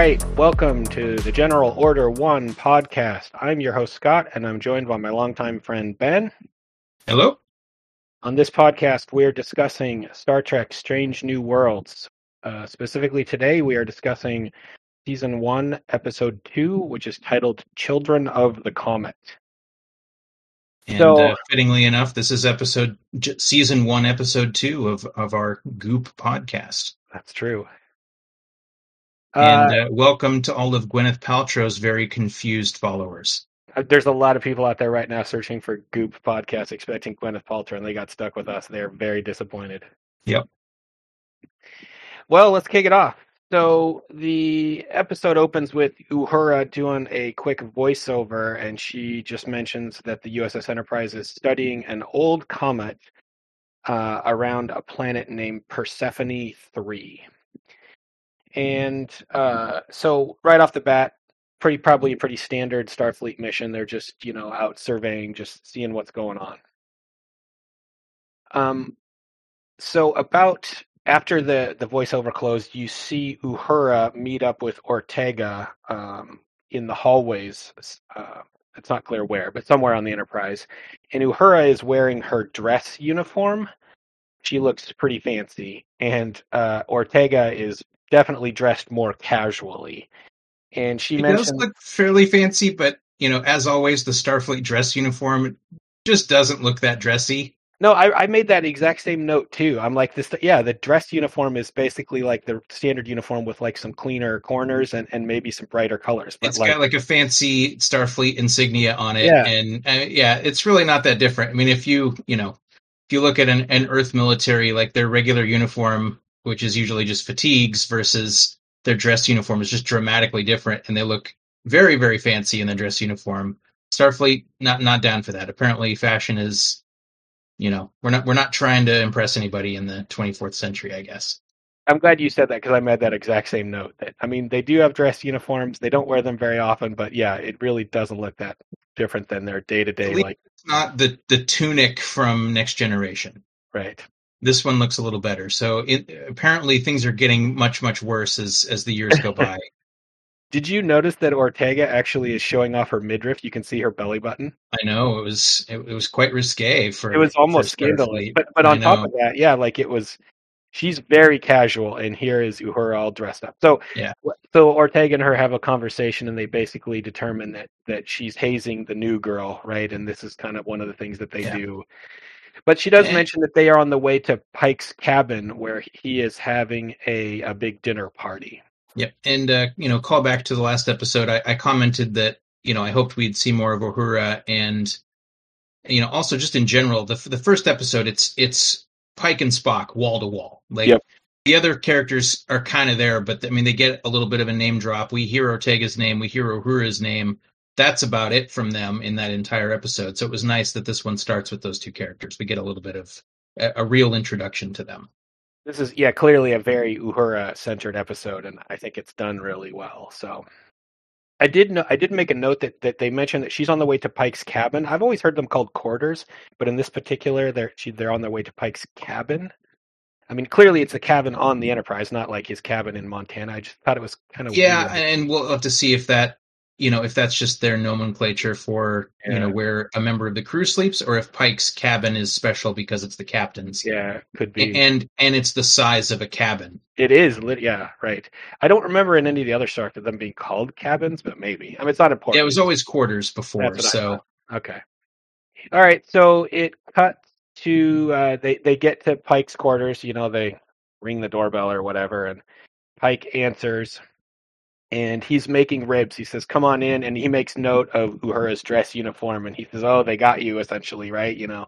right, welcome to the General Order 1 podcast. I'm your host, Scott, and I'm joined by my longtime friend, Ben. Hello. On this podcast, we're discussing Star Trek Strange New Worlds. Uh, specifically, today, we are discussing Season 1, Episode 2, which is titled Children of the Comet. And So- uh, fittingly enough, this is episode j- season one, episode two of of our Goop podcast. That's true. And Uh, uh, welcome to all of Gwyneth Paltrow's very confused followers. there's a lot of people out there right now searching for Goop podcast, expecting Gwyneth Paltrow, and they got stuck with us. They're very disappointed. Yep. Well, let's kick it off. So the episode opens with Uhura doing a quick voiceover, and she just mentions that the USS Enterprise is studying an old comet uh, around a planet named Persephone 3. And uh, so, right off the bat, pretty probably a pretty standard Starfleet mission. They're just you know out surveying, just seeing what's going on. Um, so about after the the voiceover closed, you see Uhura meet up with Ortega um, in the hallways. Uh, it's not clear where, but somewhere on the Enterprise. And Uhura is wearing her dress uniform. She looks pretty fancy, and uh, Ortega is definitely dressed more casually. And she It mentioned, does look fairly fancy, but you know, as always, the Starfleet dress uniform just doesn't look that dressy. No, I, I made that exact same note too. I'm like this. Yeah, the dress uniform is basically like the standard uniform with like some cleaner corners and, and maybe some brighter colors. But It's like, got like a fancy Starfleet insignia on it, Yeah. and uh, yeah, it's really not that different. I mean, if you you know, if you look at an, an Earth military, like their regular uniform, which is usually just fatigues, versus their dress uniform is just dramatically different, and they look very very fancy in their dress uniform. Starfleet not not down for that. Apparently, fashion is, you know, we're not we're not trying to impress anybody in the 24th century, I guess. I'm glad you said that because I made that exact same note. That I mean, they do have dress uniforms. They don't wear them very often, but yeah, it really doesn't look that different than their day to day. Like, It's not the the tunic from Next Generation. right? This one looks a little better. So it, apparently things are getting much much worse as as the years go by. Did you notice that Ortega actually is showing off her midriff? You can see her belly button. I know it was it, it was quite risque for It was almost scandalous. But but on top of that, yeah, like it was. She's very casual, and here is Uhura all dressed up. So Yeah. So Ortega and her have a conversation, and they basically determine that that she's hazing the new girl, right? And this is kind of one of the things that they Yeah. do. But she does mention that they are on the way to Pike's cabin, where he is having a a big dinner party. Yep, and uh, you know, call back to the last episode. I, I commented that you know I hoped we'd see more of Uhura, and you know, also just in general, the the first episode, it's it's Pike and Spock wall to wall. Like Yep. the other characters are kind of there, but I mean, they get a little bit of a name drop. We hear Ortega's name, we hear Uhura's name. That's about it from them in that entire episode. So it was nice that this one starts with those two characters. We get a little bit of a, a real introduction to them. This is yeah, clearly a very Uhura centered episode, and I think it's done really well. So. I did know. I did make a note that, that they mentioned that she's on the way to Pike's cabin. I've always heard them called quarters, but in this particular, they're she, they're on their way to Pike's cabin. I mean, clearly it's a cabin on the Enterprise, not like his cabin in Montana. I just thought it was kind of yeah weird. and we'll have to see if that you know if that's just their nomenclature for you know where a member of the crew sleeps or if pike's cabin is special because it's the captain's Yeah, could be. and and it's the size of a cabin it is. lit- Yeah, right. I don't remember in any of the other Star Trek them being called cabins, but maybe. I mean, it's not important. yeah it was always quarters before so. Okay. All right. So it cuts to uh, they they get to Pike's quarters. You know, they ring the doorbell or whatever, and Pike answers, and he's making ribs. He says, "Come on in," and he makes note of Uhura's dress uniform, and he says, "Oh, they got you essentially, right? You know,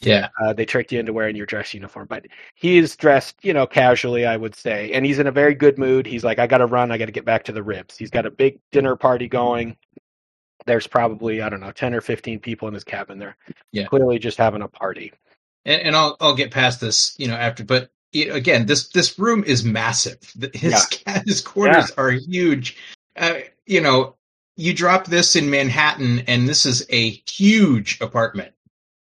yeah uh, they tricked you into wearing your dress uniform." But he is dressed, you know, casually, I would say, and he's in a very good mood. He's like, "I got to run. I got to get back to the ribs." He's got a big dinner party going. There's probably I don't know ten or fifteen people in his cabin. They're Yeah. clearly just having a party. and, and i'll i'll get past this you know after but again this this room is massive his his quarters are huge uh, you know you drop this in manhattan and this is a huge apartment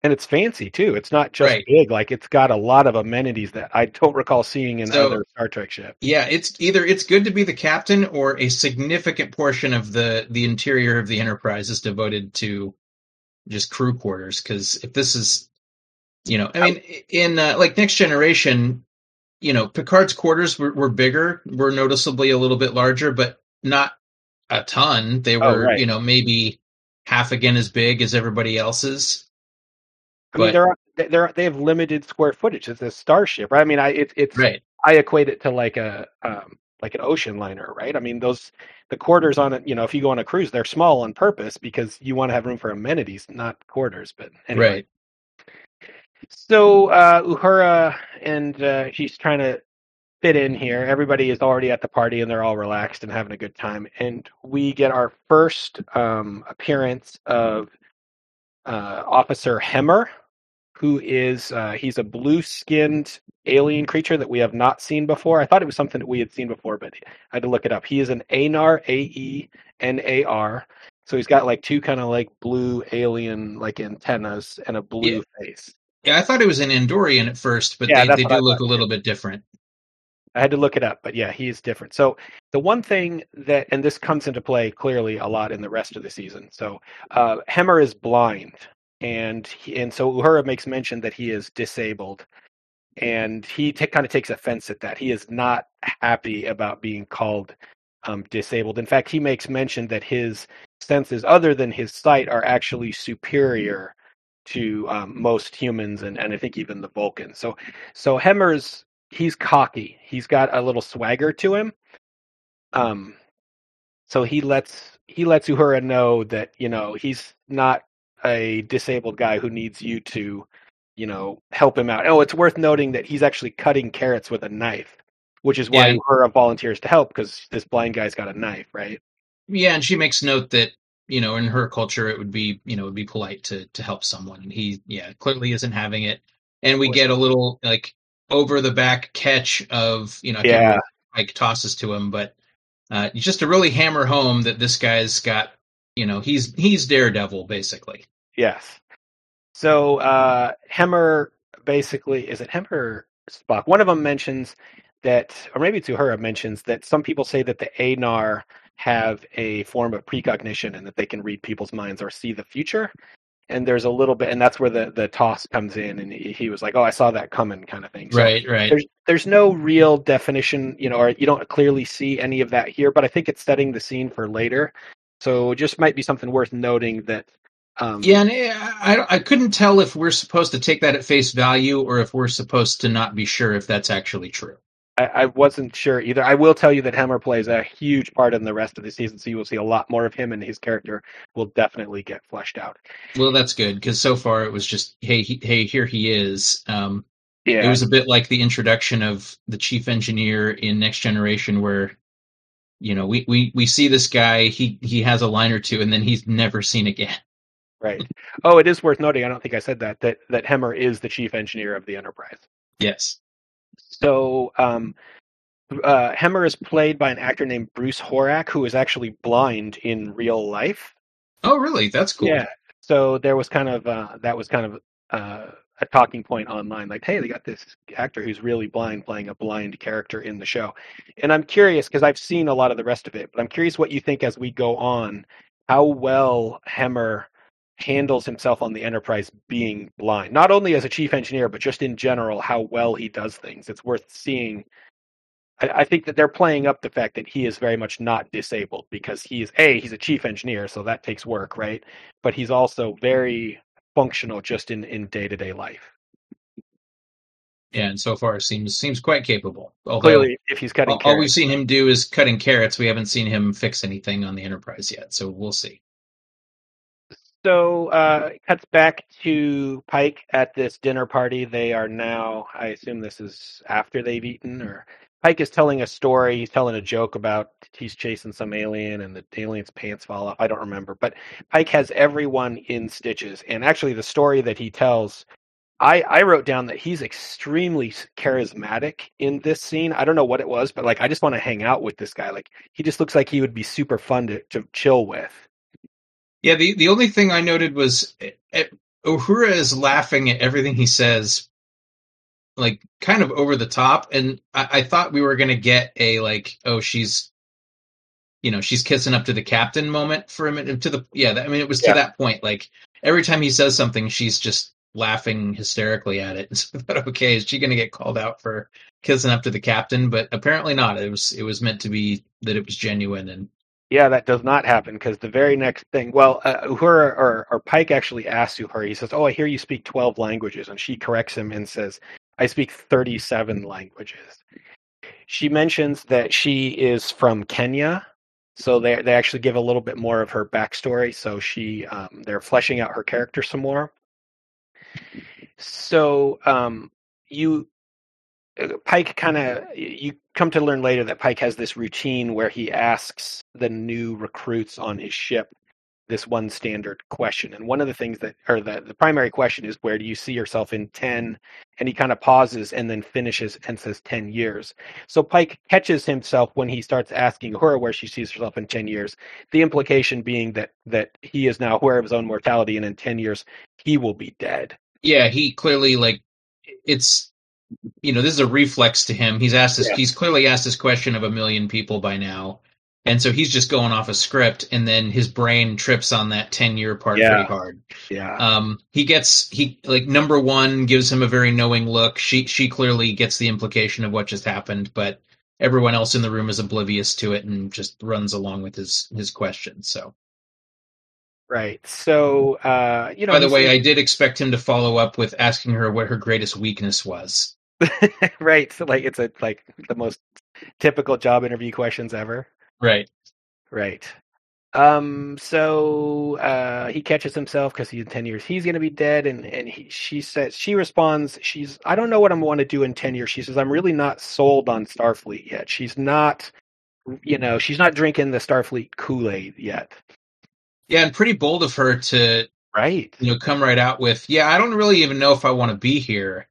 and it's fancy too. It's not just Right. big; like it's got a lot of amenities that I don't recall seeing in So- other Star Trek ships. Yeah, it's either it's good to be the captain or a significant portion of the the interior of the Enterprise is devoted to just crew quarters. Because if this is, you know, I mean, in uh, like Next Generation, you know, Picard's quarters were, were bigger, were noticeably a little bit larger, but not a ton. They Oh, were, right. you know, maybe half again as big as everybody else's. I mean, they're they're they have limited square footage. It's a starship, right? I mean, I it, it's Right. I equate it to like a um, like an ocean liner, right? I mean, those the quarters on it. You know, if you go on a cruise, they're small on purpose because you want to have room for amenities, not quarters. But anyway, Right. So uh, Uhura and uh, she's trying to fit in here. Everybody is already at the party and they're all relaxed and having a good time. And we get our first um, appearance of uh, Officer Hemmer, who is uh, he's a blue-skinned alien creature that we have not seen before. I thought it was something that we had seen before, but I had to look it up. He is an Aenar, A E N A R. So he's got like two kind of like blue alien like antennas and a blue face. Yeah, I thought it was an Andorian at first, but Yeah, they, they do look a little bit different. I had to look it up, but yeah, he is different. So the one thing that, and this comes into play clearly a lot in the rest of the season. So uh, Hemmer is blind, and he, and so Uhura makes mention that he is disabled, and he ta kind of takes offense at that. He is not happy about being called um, disabled. In fact, he makes mention that his senses, other than his sight, are actually superior to um, most humans, and, and I think even the Vulcans. So so Hemmer's he's cocky. He's got a little swagger to him. Um, so he lets he lets Uhura know that you know he's not a disabled guy who needs you to, you know, help him out. Oh, it's worth noting that he's actually cutting carrots with a knife, which is why Yeah. Uhura volunteers to help because this blind guy's got a knife, right? Yeah, and she makes note that you know in her culture it would be you know it would be polite to to help someone, and he yeah clearly isn't having it. And we get a little like over the back catch of you know Yeah. Mike tosses to him, but uh, just to really hammer home that this guy's got you know he's he's Daredevil basically. Yes. So uh, Hemmer basically is it Hemmer or Spock? One of them mentions that, or maybe it's Uhura mentions that some people say that the Aenar have a form of precognition and that they can read people's minds or see the future. And there's a little bit, and that's where the the toss comes in, and he, was like, "Oh, I saw that coming," kind of thing. So right, right. there's there's no real definition, you know, or you don't clearly see any of that here, but I think it's setting the scene for later. So it just might be something worth noting that. Um, Yeah, and I, I I couldn't tell if we're supposed to take that at face value or if we're supposed to not be sure if that's actually true. I, I wasn't sure either. I will tell you that Hemmer plays a huge part in the rest of the season, so you will see a lot more of him, and his character will definitely get fleshed out. Well, that's good because so far it was just hey he, hey here he is. Um, Yeah, It was a bit like the introduction of the chief engineer in Next Generation, where you know we we we see this guy he he has a line or two and then he's never seen again. right. Oh, it is worth noting. I don't think I said that that that Hemmer is the chief engineer of the Enterprise. Yes. So um, uh, Hemmer is played by an actor named Bruce Horak, who is actually blind in real life. Oh, really? That's cool. Yeah. So there was kind of uh, that was kind of uh, a talking point online, like, hey, they got this actor who's really blind playing a blind character in the show, and I'm curious because I've seen a lot of the rest of it, but I'm curious what you think as we go on, how well Hemmer handles himself on the Enterprise being blind, not only as a chief engineer, but just in general, how well he does things. It's worth seeing. I, I think that they're playing up the fact that he is very much not disabled because he is a he's a chief engineer, so that takes work, right? But he's also very functional just in in day to day life. Yeah, and so far seems seems quite capable. Although Clearly, if he's cutting all, all we've seen him do is cutting carrots. We haven't seen him fix anything on the Enterprise yet, so we'll see. So uh, it cuts back to Pike at this dinner party. They are now, I assume this is after they've eaten, or Pike is telling a story. He's telling a joke about he's chasing some alien and the alien's pants fall off. I don't remember, but Pike has everyone in stitches. And actually, the story that he tells, I I wrote down that he's extremely charismatic in this scene. I don't know what it was, but like I just want to hang out with this guy. Like he just looks like he would be super fun to, to chill with. Yeah, the the only thing I noted was eh, eh, Uhura is laughing at everything he says, like kind of over the top. And I, I thought we were gonna get a like, oh, she's, you know, she's kissing up to the captain moment for a minute. To the yeah, I mean, it was to that point. Like every time he says something, she's just laughing hysterically at it. And So I thought, okay, is she gonna get called out for kissing up to the captain? But apparently not. It was it was meant to be that it was genuine and Yeah, that does not happen because the very next thing, well, uh, Uhura or, or Pike actually asks Uhura, he says, Oh, I hear you speak 12 languages. And she corrects him and says, I speak 37 languages. She mentions that she is from Kenya. So they, they actually give a little bit more of her backstory. So she, um, they're fleshing out her character some more. So um, you, Pike kind of mm-hmm. you come to learn later that Pike has this routine where he asks the new recruits on his ship this one standard question. And one of the things that or the, the primary question is where do you see yourself in 10 and he kind of pauses and then finishes and says 10 years. So Pike catches himself when he starts asking her where she sees herself in 10 years. The implication being that that he is now aware of his own mortality and in 10 years he will be dead. yeah, he clearly like it's you know this is a reflex to him. He's asked this. Yeah. He's clearly asked this question of a million people by now, and so he's just going off a script, and then his brain trips on that ten year part Yeah. pretty hard. Yeah. Um, he gets he like number one gives him a very knowing look. She she clearly gets the implication of what just happened, but everyone else in the room is oblivious to it and just runs along with his his question. So. Right. So, uh, you know, By the way, I did expect him to follow up with asking her what her greatest weakness was. right. So, like, it's a like the most typical job interview questions ever. Right. Right. Um. So uh, he catches himself because he in ten years he's going to be dead, and and he, she says she responds she's I don't know what I'm going to do in ten years. She says I'm really not sold on Starfleet yet. She's not, you know, she's not drinking the Starfleet Kool Aid yet. Yeah, and pretty bold of her to Right. you know come right out with, yeah, I don't really even know if I want to be here.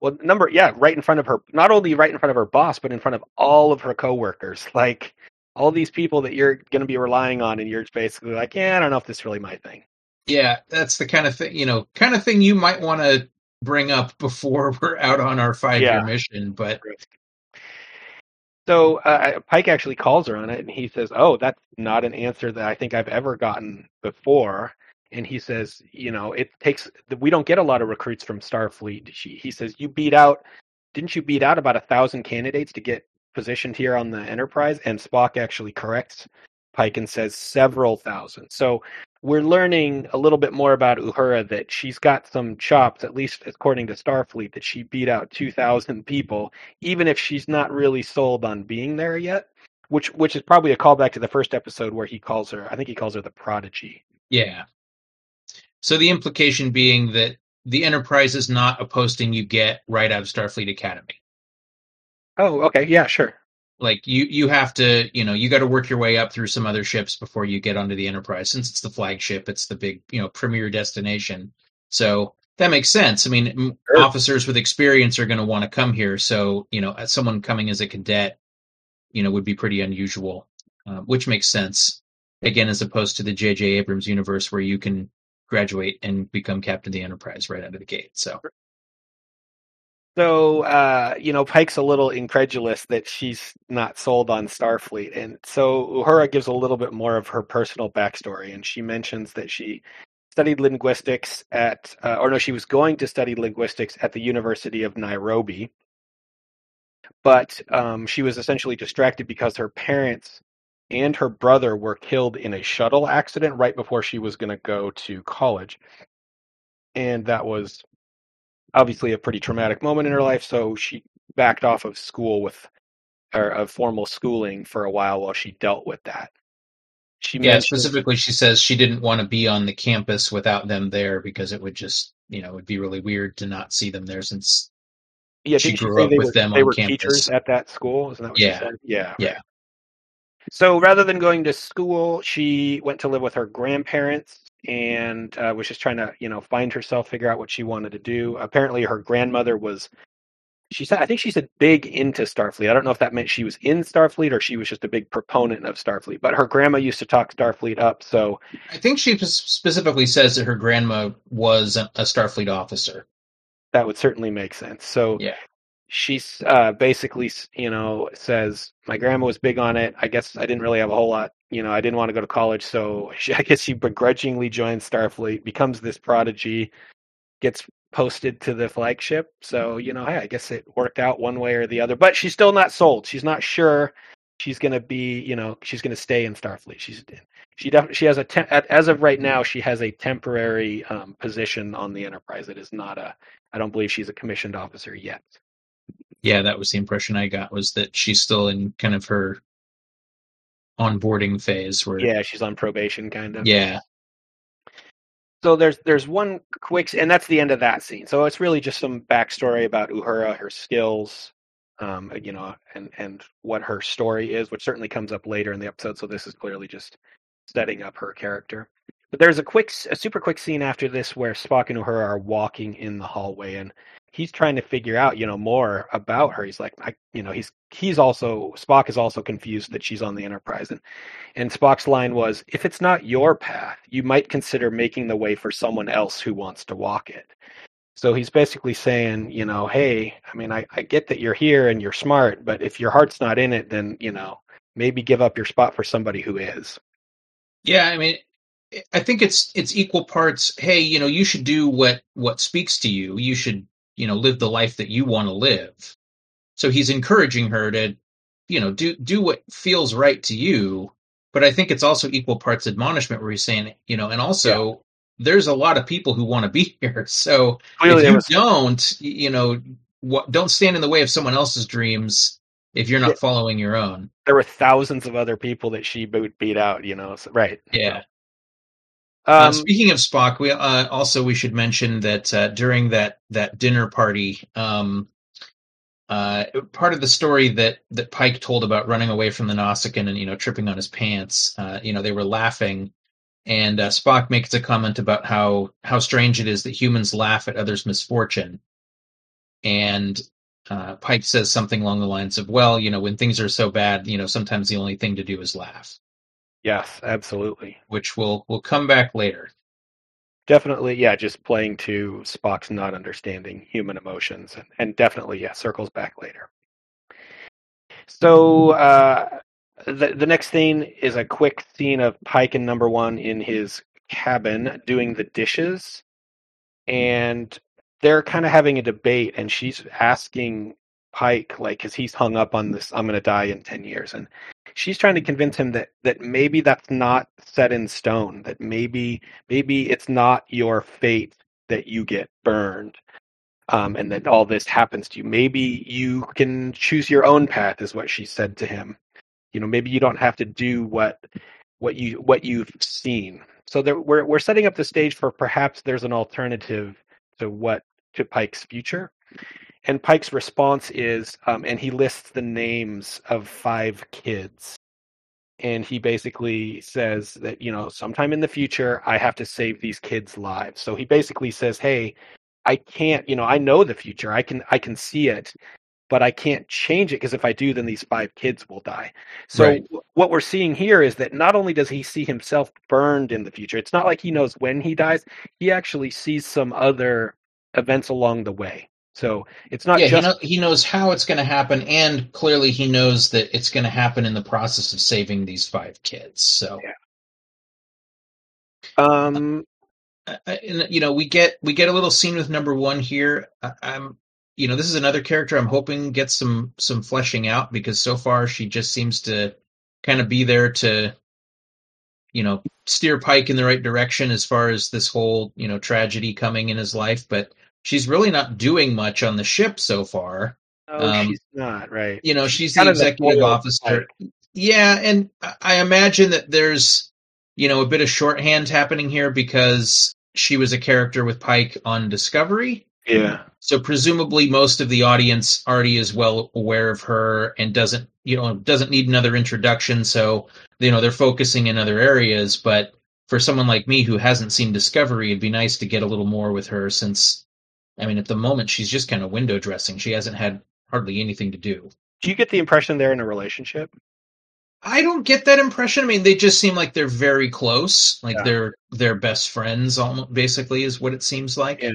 Well, number yeah, right in front of her, not only right in front of her boss, but in front of all of her coworkers. Like all these people that you're going to be relying on, and you're basically like, yeah, I don't know if this is really my thing. Yeah, that's the kind of thing you know, kind of thing you might want to bring up before we're out on our five year Yeah. mission. But So uh, Pike actually calls her on it, and he says, "Oh, that's not an answer that I think I've ever gotten before." And he says, "You know, it takes we don't get a lot of recruits from Starfleet." She, he says, "You beat out, didn't you beat out about a thousand candidates to get positioned here on the Enterprise?" And Spock actually corrects Pike and says several thousand. So we're learning a little bit more about Uhura that she's got some chops, at least according to Starfleet, that she beat out two thousand people even if she's not really sold on being there yet. Which which is probably a callback to the first episode where he calls her I think he calls her the prodigy. yeah. So the implication being that the Enterprise is not a posting you get right out of Starfleet Academy. Oh, okay, yeah, sure. Like you, you have to, you know, you got to work your way up through some other ships before you get onto the Enterprise. Since it's the flagship, it's the big, you know, premier destination. So that makes sense. I mean, Sure. officers with experience are going to want to come here. So you know, as someone coming as a cadet, you know, would be pretty unusual, uh, which makes sense. Again, as opposed to the J.J. Abrams universe, where you can graduate and become captain of the Enterprise right out of the gate. So So uh, you know, Pike's a little incredulous that she's not sold on Starfleet, and so Uhura gives a little bit more of her personal backstory, and she mentions that she studied linguistics at, uh, or no, she was going to study linguistics at the University of Nairobi, but um, she was essentially distracted because her parents and her brother were killed in a shuttle accident right before she was going to go to college, and that was obviously a pretty traumatic moment in her life. So she backed off of school with or of formal schooling for a while while she dealt with that. She yeah, specifically, she says she didn't want to be on the campus without them there because it would just, you know, it would be really weird to not see them there since yeah, she grew up with were, them they on were campus. teachers at that school. Isn't that what Yeah. said? Yeah. Yeah. So rather than going to school, she went to live with her grandparents and uh, was just trying to, you know, find herself, figure out what she wanted to do. Apparently, her grandmother was she said I think she said big into Starfleet. I don't know if that meant she was in Starfleet or she was just a big proponent of Starfleet. But her grandma used to talk Starfleet up, so I think she specifically says that her grandma was a Starfleet officer. That would certainly make sense. So yeah. She's uh, basically, you know, says my grandma was big on it. I guess I didn't really have a whole lot, you know, I didn't want to go to college, so she, I guess she begrudgingly joins Starfleet, becomes this prodigy, gets posted to the flagship. So, you know, hey, I guess it worked out one way or the other. But she's still not sold. She's not sure she's going to be, you know, she's going to stay in Starfleet. She's she def- she has a te- as of right now she has a temporary um, position on the Enterprise. It is not a. I don't believe she's a commissioned officer yet. Yeah, that was the impression I got was that she's still in kind of her onboarding phase where yeah she's on probation kind of yeah so there's there's one quick, and that's the end of that scene. So it's really just some backstory about Uhura, her skills, um, you know, and and what her story is, which certainly comes up later in the episode. So this is clearly just setting up her character. But there's a quick, a super quick scene after this where Spock and Uhura are walking in the hallway, and he's trying to figure out, you know, more about her. He's like, I, you know, he's he's also Spock is also confused that she's on the Enterprise, and and Spock's line was, "If it's not your path, you might consider making the way for someone else who wants to walk it." So he's basically saying, you know, hey, I mean, I, I get that you're here and you're smart, but if your heart's not in it, then you know, maybe give up your spot for somebody who is. Yeah, I mean, I think it's it's equal parts. Hey, you know, you should do what what speaks to you. You should you know live the life that you want to live. So he's encouraging her to you know do do what feels right to you. But i think it's also equal parts admonishment where he's saying you know and also yeah. there's a lot of people who want to be here. So Clearly if you was... don't you know what, don't stand in the way of someone else's dreams if you're not following your own. There were thousands of other people that she beat, beat out you know so, right. Yeah uh, um, uh, speaking of Spock, we uh, also we should mention that uh, during that that dinner party, um, uh, part of the story that that Pike told about running away from the Nausicaan and you know tripping on his pants, uh, you know they were laughing, and Spock makes a comment about how how strange it is that humans laugh at others' misfortune, and Pike says something along the lines of, "Well, you know, when things are so bad, you know, sometimes the only thing to do is laugh." Yes, absolutely. Which will will come back later. Definitely, yeah, just playing to Spock's not understanding human emotions and, and definitely, yeah, circles back later. So uh, the the next thing is a quick scene of Pike and number one in his cabin doing the dishes. And they're kind of having a debate and she's asking Pike, like, because he's hung up on this, I'm going to die in 10 years. And she's trying to convince him that, that maybe that's not set in stone, that maybe, maybe it's not your fate that you get burned. Um, and that all this happens to you. Maybe you can choose your own path, is what she said to him. You know, maybe you don't have to do what what you what you've seen. So there, we're we're setting up the stage for perhaps there's an alternative to what to Pike's future and Pike's response is, um, and he lists the names of five kids. And he basically says that, you know, sometime in the future, I have to save these kids' lives. So he basically says, hey, I can't, you know, I know the future. I can, I can see it, but I can't change it because if I do, then these five kids will die. So right. what we're seeing here is that not only does he see himself burned in the future, it's not like he knows when he dies. He actually sees some other events along the way. So it's not yeah, just he, know, he knows how it's going to happen, and clearly he knows that it's going to happen in the process of saving these five kids. So, yeah. Um, uh, and, you know, we get we get a little scene with number one here. I, I'm, you know, this is another character I'm hoping gets some some fleshing out because so far she just seems to kind of be there to, you know, steer Pike in the right direction as far as this whole you know tragedy coming in his life, but she's really not doing much on the ship so far. No, um, she's not right. You know, she's, she's the executive officer. Yeah, and I imagine that there's you know a bit of shorthand happening here because she was a character with Pike on Discovery. Yeah. So presumably most of the audience already is well aware of her and doesn't you know doesn't need another introduction. So you know they're focusing in other areas, but for someone like me who hasn't seen Discovery, it'd be nice to get a little more with her since I mean, at the moment, she's just kind of window dressing. She hasn't had hardly anything to do. Do you get the impression they're in a relationship? I don't get that impression. I mean, they just seem like they're very close, like Yeah. they're they're best friends. Almost, basically, is what it seems like. Yeah.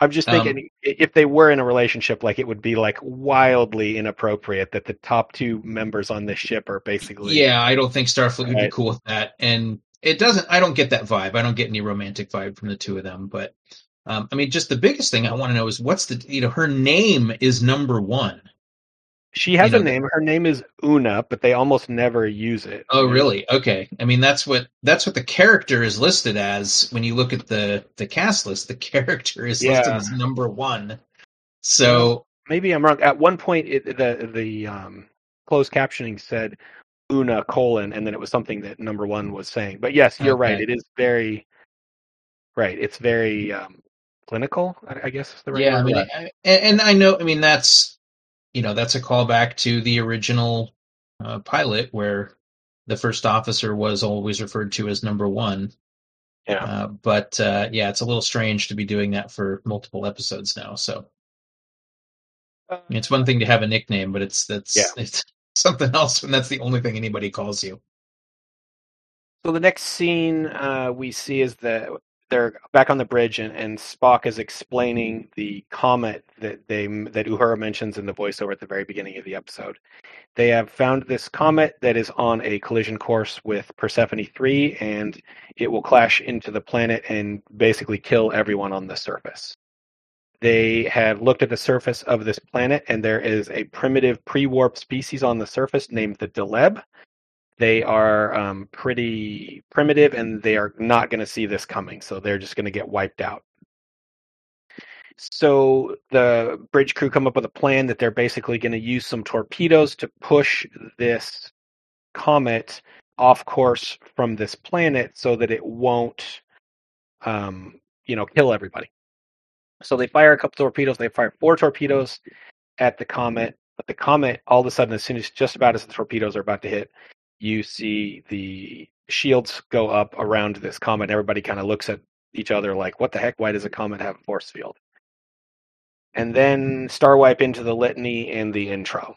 I'm just Um, thinking i if they were in a relationship, like it would be like wildly inappropriate that the top two members on this ship are basically Yeah, I don't think Starfleet would be cool with that, and it doesn't. I don't get that vibe. I don't get any romantic vibe from the two of them. But um, I mean, just the biggest thing I want to know is what's the you know her name is number one. She has You a name. Her name is Una, but they almost never use it. Oh, really? Okay. I mean, that's what that's what the character is listed as when you look at the the cast list. The character is listed as number one. So Maybe I'm wrong. At one point, it, the the um, closed captioning said Una colon, and then it was something that number one was saying. But yes, you're right. It is very right. It's very um, clinical. I, I guess is the right yeah, I word. mean, I, and, and I know. I mean, that's you know that's a callback to the original uh, pilot where the first officer was always referred to as number one. Yeah. Uh, but uh, yeah, it's a little strange to be doing that for multiple episodes now. So I mean, it's one thing to have a nickname, but it's that's Yeah. it's something else when that's the only thing anybody calls you. So the next scene uh, we see is that they're back on the bridge, and, and Spock is explaining the comet that they that Uhura mentions in the voiceover at the very beginning of the episode. They have found this comet that is on a collision course with Persephone three, and it will clash into the planet and basically kill everyone on the surface. They have looked at the surface of this planet, and there is a primitive pre-warp species on the surface named the Deleb they are um, pretty primitive and they are not going to see this coming so they're just going to get wiped out. So the bridge crew come up with a plan that they're basically going to use some torpedoes to push this comet off course from this planet so that it won't um, you know kill everybody. So they fire a couple torpedoes they fire four torpedoes at the comet but the comet all of a sudden as soon as just about as the torpedoes are about to hit you see the shields go up around this comet. Everybody kind of looks at each other like, what the heck? Why does a comet have a force field? And then star wipe into the litany and the intro.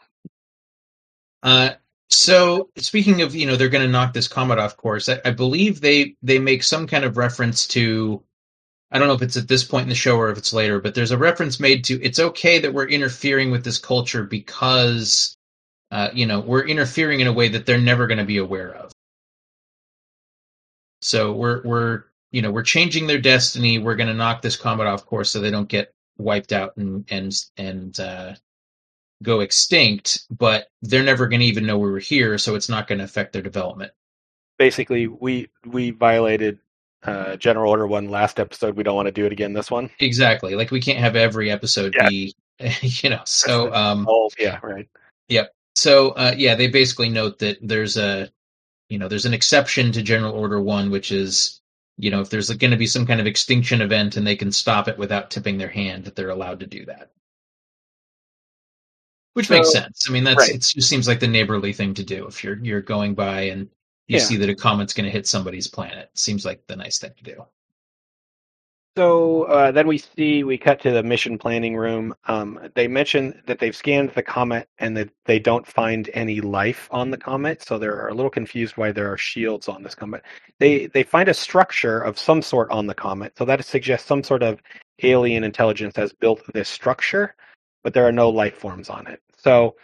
Uh, so speaking of, you know, they're going to knock this comet off course. I, I believe they they make some kind of reference to. I don't know if it's at this point in the show or if it's later, but there's a reference made to it's okay that we're interfering with this culture because, uh, you know, we're interfering in a way that they're never going to be aware of. So we're we're you know we're changing their destiny. We're going to knock this comet off course so they don't get wiped out and and and uh, go extinct. But they're never going to even know we were here, so it's not going to affect their development. Basically, we we violated uh, General Order One last episode. We don't want to do it again this one. Exactly. Like we can't have every episode Yeah. be, you know. So um, Oh, yeah, right. So uh, yeah, they basically note that there's a, you know, there's an exception to General Order One, which is, you know, if there's going to be some kind of extinction event and they can stop it without tipping their hand, that they're allowed to do that. Which makes sense. I mean, that's right. it. Just seems like the neighborly thing to do if you're you're going by and you Yeah. see that a comet's going to hit somebody's planet. Seems like the nice thing to do. So uh, then we see we cut to the mission planning room. Um, they mention that they've scanned the comet and that they don't find any life on the comet. So they're a little confused why there are shields on this comet. They they find a structure of some sort on the comet. So that suggests some sort of alien intelligence has built this structure, but there are no life forms on it. So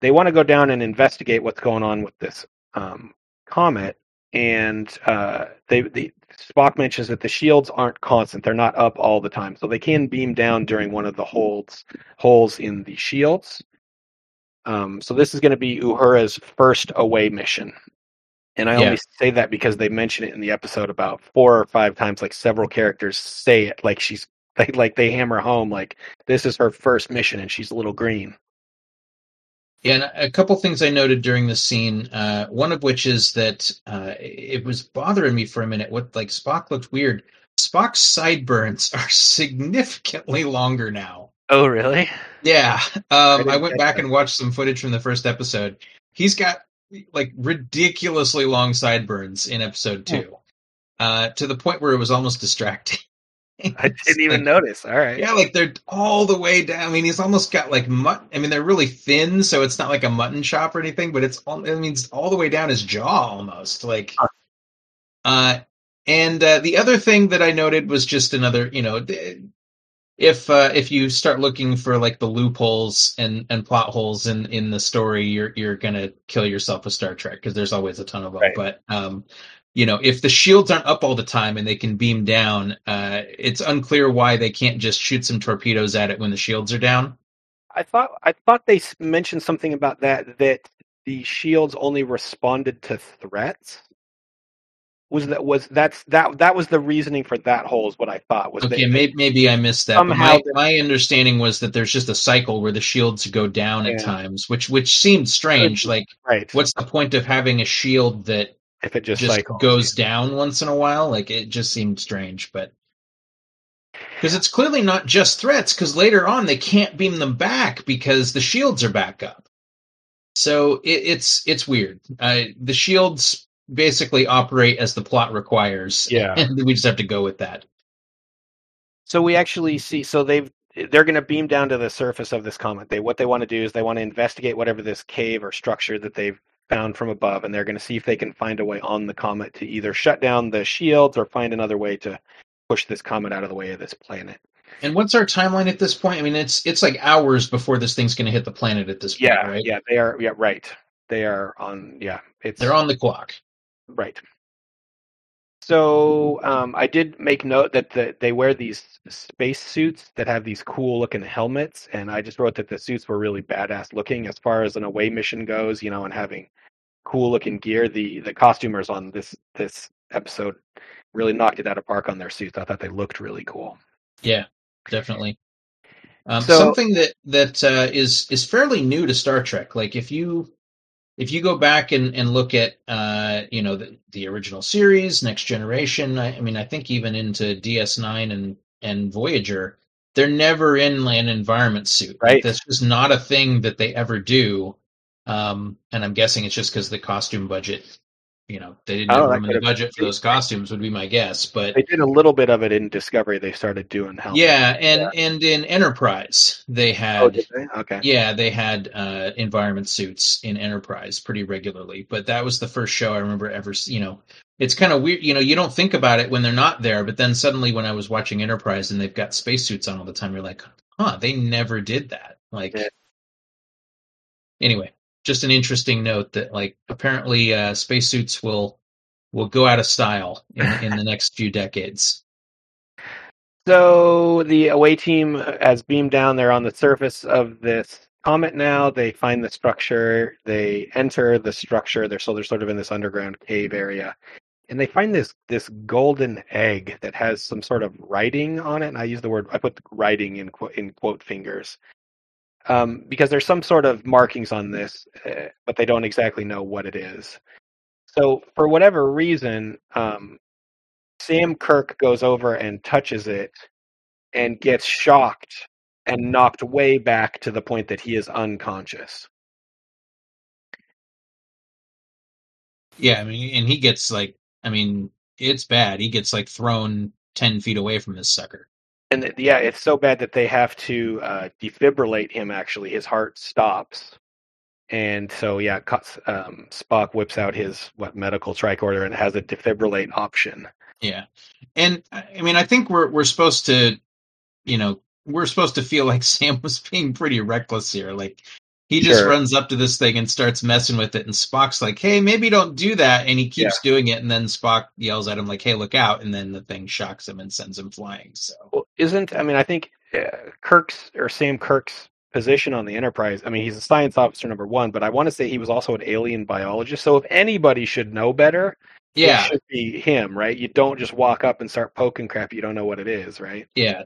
they want to go down and investigate what's going on with this um, comet and uh, they, the Spock mentions that the shields aren't constant; they're not up all the time, so they can beam down during one of the holds holes in the shields. Um, so this is going to be Uhura's first away mission, and I Yeah. only say that because they mention it in the episode about four or five times. Like several characters say it, like she's like like they hammer home, like this is her first mission, and she's a little green. Yeah, and a couple things I noted during this scene. Uh, one of which is that uh, it was bothering me for a minute. What like Spock looked weird. Spock's sideburns are significantly longer now. Oh, really? Yeah, um, didn't I went back that. and watched some footage from the first episode. He's got like ridiculously long sideburns in episode two, uh, to the point where it was almost distracting. I didn't even like, notice. All right. Yeah, like they're all the way down. I mean, he's almost got like mutton. I mean, they're really thin, so it's not like a mutton chop or anything, but it's all. I mean, it's all the way down his jaw almost. Like, uh, and uh, the other thing that I noted was just another, you know, if uh, if you start looking for like the loopholes and, and plot holes in, in the story, you're you're gonna kill yourself with Star Trek because there's always a ton of them. Right. But um, you know, if the shields aren't up all the time and they can beam down, uh, it's unclear why they can't just shoot some torpedoes at it when the shields are down. I thought I thought they mentioned something about that that the shields only responded to threats. Was that was that's that that was the reasoning for that hole? Is what I thought was. Okay, maybe, maybe I missed that. my, my understanding was that there's just a cycle where the shields go down yeah. at times, which which seemed strange. Like, right. what's the point of having a shield that if it just, just goes down once in a while. Like it just seemed strange, but because it's clearly not just threats. Because later on they can't beam them back because the shields are back up. So it, it's it's weird. Uh, the shields basically operate as the plot requires. Yeah, and we just have to go with that. So we actually see. So they've they're going to beam down to the surface of this comet. They what they want to do is they want to investigate whatever this cave or structure that they've found from above, and they're going to see if they can find a way on the comet to either shut down the shields or find another way to push this comet out of the way of this planet. And what's our timeline at this point? I mean, it's it's like hours before this thing's going to hit the planet at this point, yeah, right? Yeah, they are. Yeah, right. They are on. Yeah, it's they're on the clock. Right. So um, I did make note that the, they wear these space suits that have these cool looking helmets, and I just wrote that the suits were really badass looking as far as an away mission goes, you know, and having cool looking gear. The the costumers on this this episode really knocked it out of park on their suits. I thought they looked really cool. Yeah, definitely. Um, so, something that that uh, is is fairly new to Star Trek. Like if you if you go back and, and look at uh, you know the, the original series, Next Generation, I, I, mean, I think even into DS9 and and Voyager, they're never in an environment suit. Right, like, that's just not a thing that they ever do. Um, and I'm guessing it's just because the costume budget you know they didn't have room in the budget for those costumes would be my guess but they did a little bit of it in discovery they started doing helmets. yeah and yeah. and in enterprise they had oh, they? okay yeah they had uh, environment suits in enterprise pretty regularly but that was the first show i remember ever you know it's kind of weird you know you don't think about it when they're not there but then suddenly when i was watching enterprise and they've got spacesuits on all the time you're like huh they never did that like yeah. anyway just an interesting note that like apparently uh, spacesuits will will go out of style in, in the next few decades. So the away team has beamed down. They're on the surface of this comet now. They find the structure. They enter the structure. They're so they're sort of in this underground cave area, and they find this this golden egg that has some sort of writing on it. And I use the word I put writing in quote in quote fingers um, because there's some sort of markings on this, uh, but they don't exactly know what it is. So for whatever reason, um, Sam Kirk goes over and touches it and gets shocked and knocked way back to the point that he is unconscious. Yeah, I mean, and he gets like, I mean, it's bad. He gets like thrown 10 feet away from this sucker and yeah, it's so bad that they have to uh, defibrillate him. Actually, his heart stops, and so yeah, um, Spock whips out his what medical tricorder and has a defibrillate option. Yeah, and I mean, I think we're we're supposed to, you know, we're supposed to feel like Sam was being pretty reckless here. Like he just sure. runs up to this thing and starts messing with it, and Spock's like, "Hey, maybe don't do that," and he keeps yeah. doing it, and then Spock yells at him like, "Hey, look out!" and then the thing shocks him and sends him flying. So, well, isn't I mean, I think uh, Kirk's or Sam Kirk's position on the Enterprise. I mean, he's a science officer number one, but I want to say he was also an alien biologist. So if anybody should know better, yeah, it should be him, right? You don't just walk up and start poking crap you don't know what it is, right? Yeah,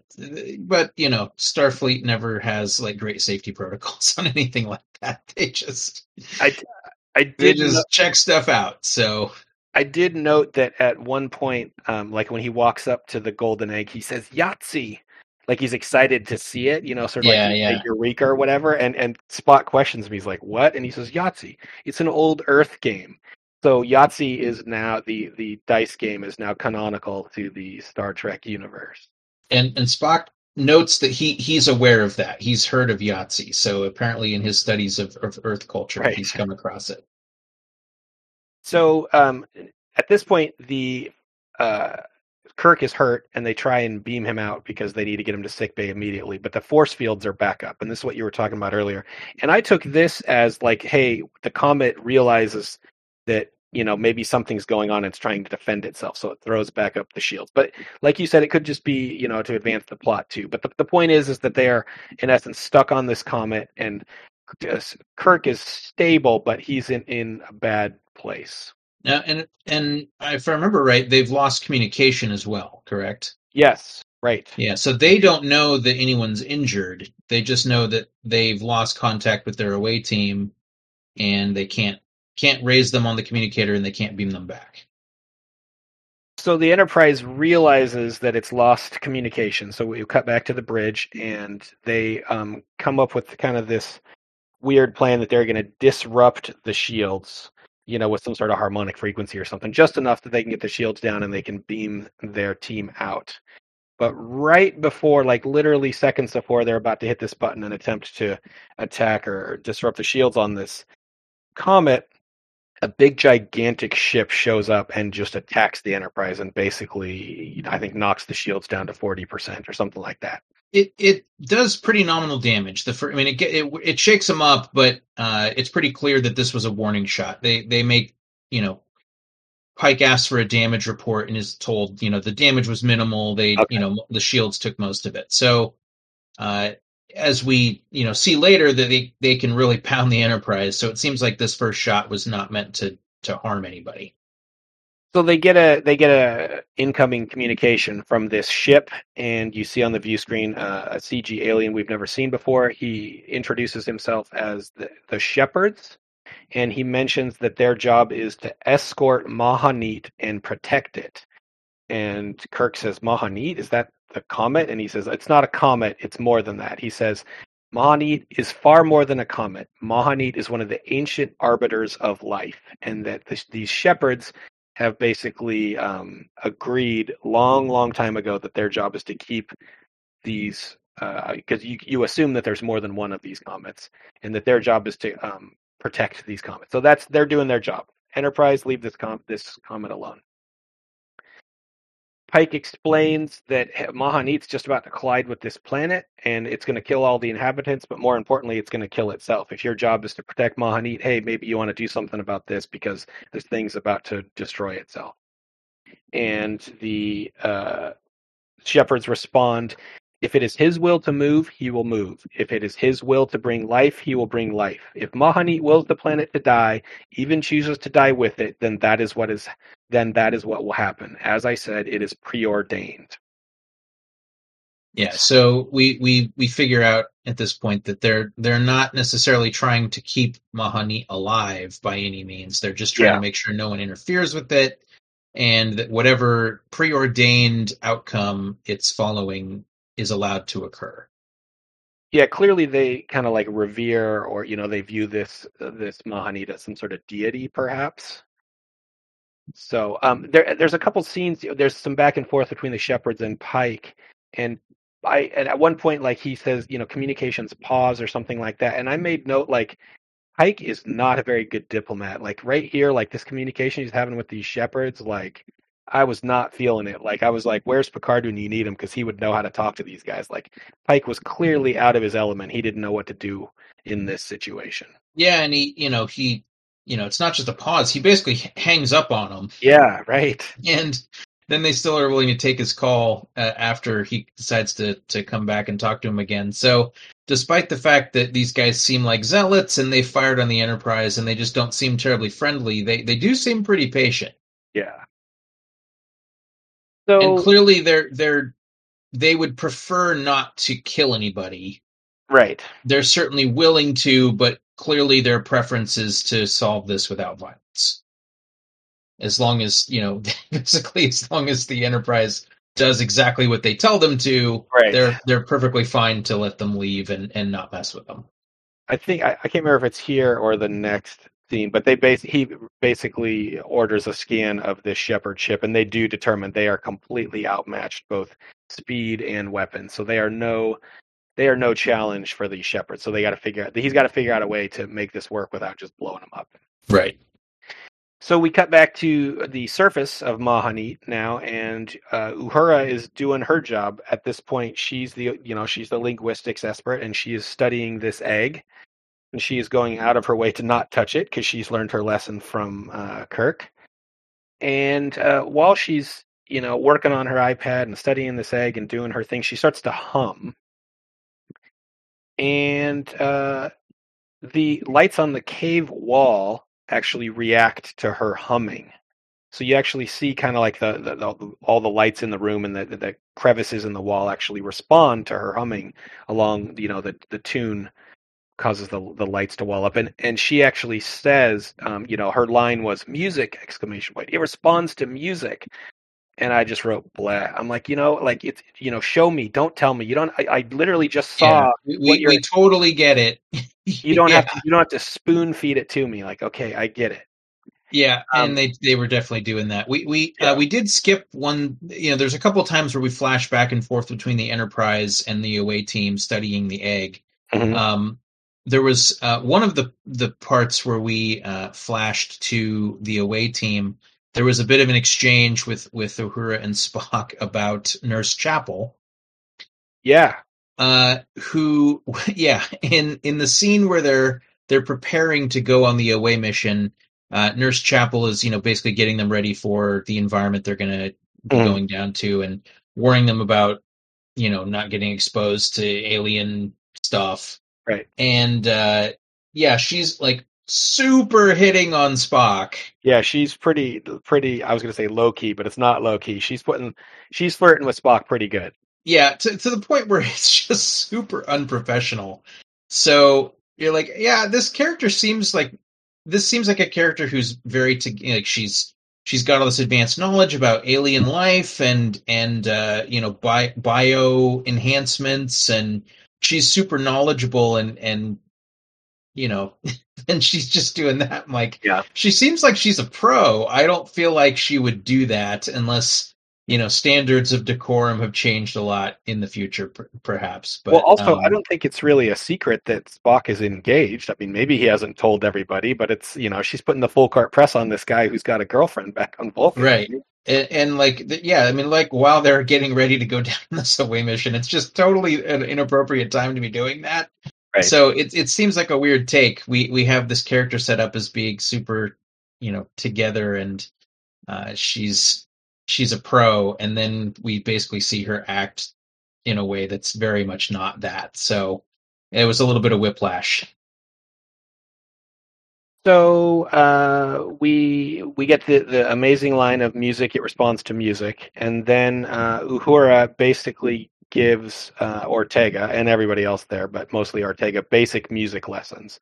but you know, Starfleet never has like great safety protocols on anything like that. They just, I, I did they just check stuff out. So I did note that at one point, um, like when he walks up to the golden egg, he says Yahtzee. Like he's excited to see it, you know, sort of yeah, like, yeah. Eureka or whatever. And and Spock questions me, he's like, "What?" And he says, "Yahtzee. It's an old Earth game." So Yahtzee is now the the dice game is now canonical to the Star Trek universe. and and Spock notes that he he's aware of that. He's heard of Yahtzee, so apparently in his studies of, of Earth culture, Right. he's come across it. So um, at this point, the uh, Kirk is hurt, and they try and beam him out because they need to get him to sick bay immediately. But the force fields are back up, and this is what you were talking about earlier. And I took this as like, hey, the comet realizes that you know maybe something's going on and it's trying to defend itself, so it throws back up the shields. But like you said, it could just be you know to advance the plot too. But the, the point is, is that they are in essence stuck on this comet, and just- Kirk is stable, but he's in in a bad place. Now, and and if I remember right, they've lost communication as well. Correct? Yes, right. Yeah. So they don't know that anyone's injured. They just know that they've lost contact with their away team, and they can't can't raise them on the communicator, and they can't beam them back. So the Enterprise realizes that it's lost communication. So we cut back to the bridge, and they um, come up with kind of this weird plan that they're going to disrupt the shields, you know, with some sort of harmonic frequency or something, just enough that they can get the shields down and they can beam their team out. But right before, like literally seconds before they're about to hit this button and attempt to attack or disrupt the shields on this comet, a big gigantic ship shows up and just attacks the Enterprise and basically, I think, knocks the shields down to forty percent or something like that. It it does pretty nominal damage. The first, I mean, it it it shakes them up, but uh, it's pretty clear that this was a warning shot. They they make you know. Pike asks for a damage report and is told, you know, the damage was minimal. They, Okay. you know, the shields took most of it. So, uh, as we, you know, see later that they, they can really pound the Enterprise. So it seems like this first shot was not meant to, to harm anybody. So they get a they get a incoming communication from this ship, and you see on the view screen uh, a CG alien we've never seen before. He introduces himself as the the Shepherds, and he mentions that their job is to escort Mahanit and protect it. And Kirk says, "Mahanit is that the comet?" And he says, "It's not a comet. It's more than that." He says. Mahanit is far more than a comet. Mahanit is one of the ancient arbiters of life, and that these shepherds have basically um, agreed long, long time ago that their job is to keep these because you you assume that there's more than one of these comets, and that their job is to um, protect these comets. So that's they're doing their job. Enterprise, leave this com- this comet alone. Pike explains that Mahanit's just about to collide with this planet, and it's going to kill all the inhabitants. But more importantly, it's going to kill itself. If your job is to protect Mahanit, hey, maybe you want to do something about this because this thing's about to destroy itself. And the uh, shepherds respond if it is his will to move, he will move. If it is his will to bring life, he will bring life. If Mahanit wills the planet to die, even chooses to die with it, then that is what is then that is what will happen. As I said, it is preordained. Yeah. So we, we, we figure out at this point that they're, they're not necessarily trying to keep Mahani alive by any means. They're just trying Yeah. to make sure no one interferes with it and that whatever preordained outcome it's following is allowed to occur. Yeah, clearly they kind of like revere or you know they view this this Mahanit as some sort of deity, perhaps. So um, there there's a couple scenes. There's some back and forth between the shepherds and Pike, and I and at one point like he says you know communications pause or something like that, and I made note like Pike is not a very good diplomat. Like right here, like this communication he's having with these shepherds, like I was not feeling it. Like I was like, "Where's Picard when you need him?" Because he would know how to talk to these guys. Like Pike was clearly out of his element. He didn't know what to do in this situation. Yeah. And he, you know, he, you know, it's not just a pause. He basically hangs up on them Yeah, right. and then they still are willing to take his call uh, after he decides to to come back and talk to him again. So, despite the fact that these guys seem like zealots and they fired on the Enterprise and they just don't seem terribly friendly, they they do seem pretty patient. Yeah. So And clearly, they're they're they would prefer not to kill anybody. right. They're certainly willing to, but clearly their preference is to solve this without violence. As long as you know, basically, as long as the Enterprise does exactly what they tell them to, Right. they're they're perfectly fine to let them leave and and not mess with them. I think I, I can't remember if it's here or the next scene, but they base he basically orders a scan of this shepherd ship, and they do determine they are completely outmatched, both speed and weapons. So they are no they are no challenge for these Shepherds. So they got to figure out he's got to figure out a way to make this work without just blowing them up. Right. So we cut back to the surface of Mahanit now, and uh, Uhura is doing her job. At this point, she's the you know she's the linguistics expert, and she is studying this egg, and she is going out of her way to not touch it because she's learned her lesson from uh, Kirk. And uh, while she's you know working on her iPad and studying this egg and doing her thing, she starts to hum, and uh, the lights on the cave wall actually react to her humming. So you actually see kind of like the, the, the, all the lights in the room and the, the crevices in the wall actually respond to her humming along you know the the tune causes the the lights to wall up and and she actually says um, you know her line was music exclamation point it responds to music and I just wrote blah. I'm like, you know, like it's you know, show me, don't tell me. You don't. I, I literally just saw. Yeah, we, we totally get it. you don't yeah. have to. You don't have to spoon feed it to me. Like, okay, I get it. Yeah, um, and they they were definitely doing that. We we uh, yeah. uh, we did skip one. You know, there's a couple times where we flash back and forth between the Enterprise and the away team studying the egg. Mm-hmm. Um, there was uh, one of the the parts where we uh, flashed to the away team there was a bit of an exchange with with Uhura and Spock about Nurse Chapel. Yeah. Uh, who, yeah, in in the scene where they're they're preparing to go on the away mission, uh, Nurse Chapel is you know basically getting them ready for the environment they're going to be mm. going down to and warning them about you know not getting exposed to alien stuff. Right. And uh, yeah, she's like super hitting on Spock. Yeah, she's pretty pretty I was going to say low key, but it's not low key. She's putting she's flirting with Spock pretty good. Yeah, to to the point where it's just super unprofessional. So you're like, yeah, this character seems like this seems like a character who's very to, like she's she's got all this advanced knowledge about alien life and and uh, you know bi- bio enhancements and she's super knowledgeable and and you know and she's just doing that. I'm like, yeah, she seems like she's a pro. I don't feel like she would do that unless you know standards of decorum have changed a lot in the future, per- perhaps. But well, also, um, I don't think it's really a secret that Spock is engaged. I mean, maybe he hasn't told everybody, but it's you know she's putting the full court press on this guy who's got a girlfriend back on Vulcan, right? And, and, like yeah i mean like while they're getting ready to go down this away mission it's just totally an inappropriate time to be doing that Right. So it it seems like a weird take. We we have this character set up as being super, you know, together, and uh, she's she's a pro, and then we basically see her act in a way that's very much not that. So it was a little bit of whiplash. So uh, we we get the, the amazing line of music. It responds to music, and then uh, Uhura basically gives uh, Ortegas and everybody else there, but mostly Ortegas, basic music lessons.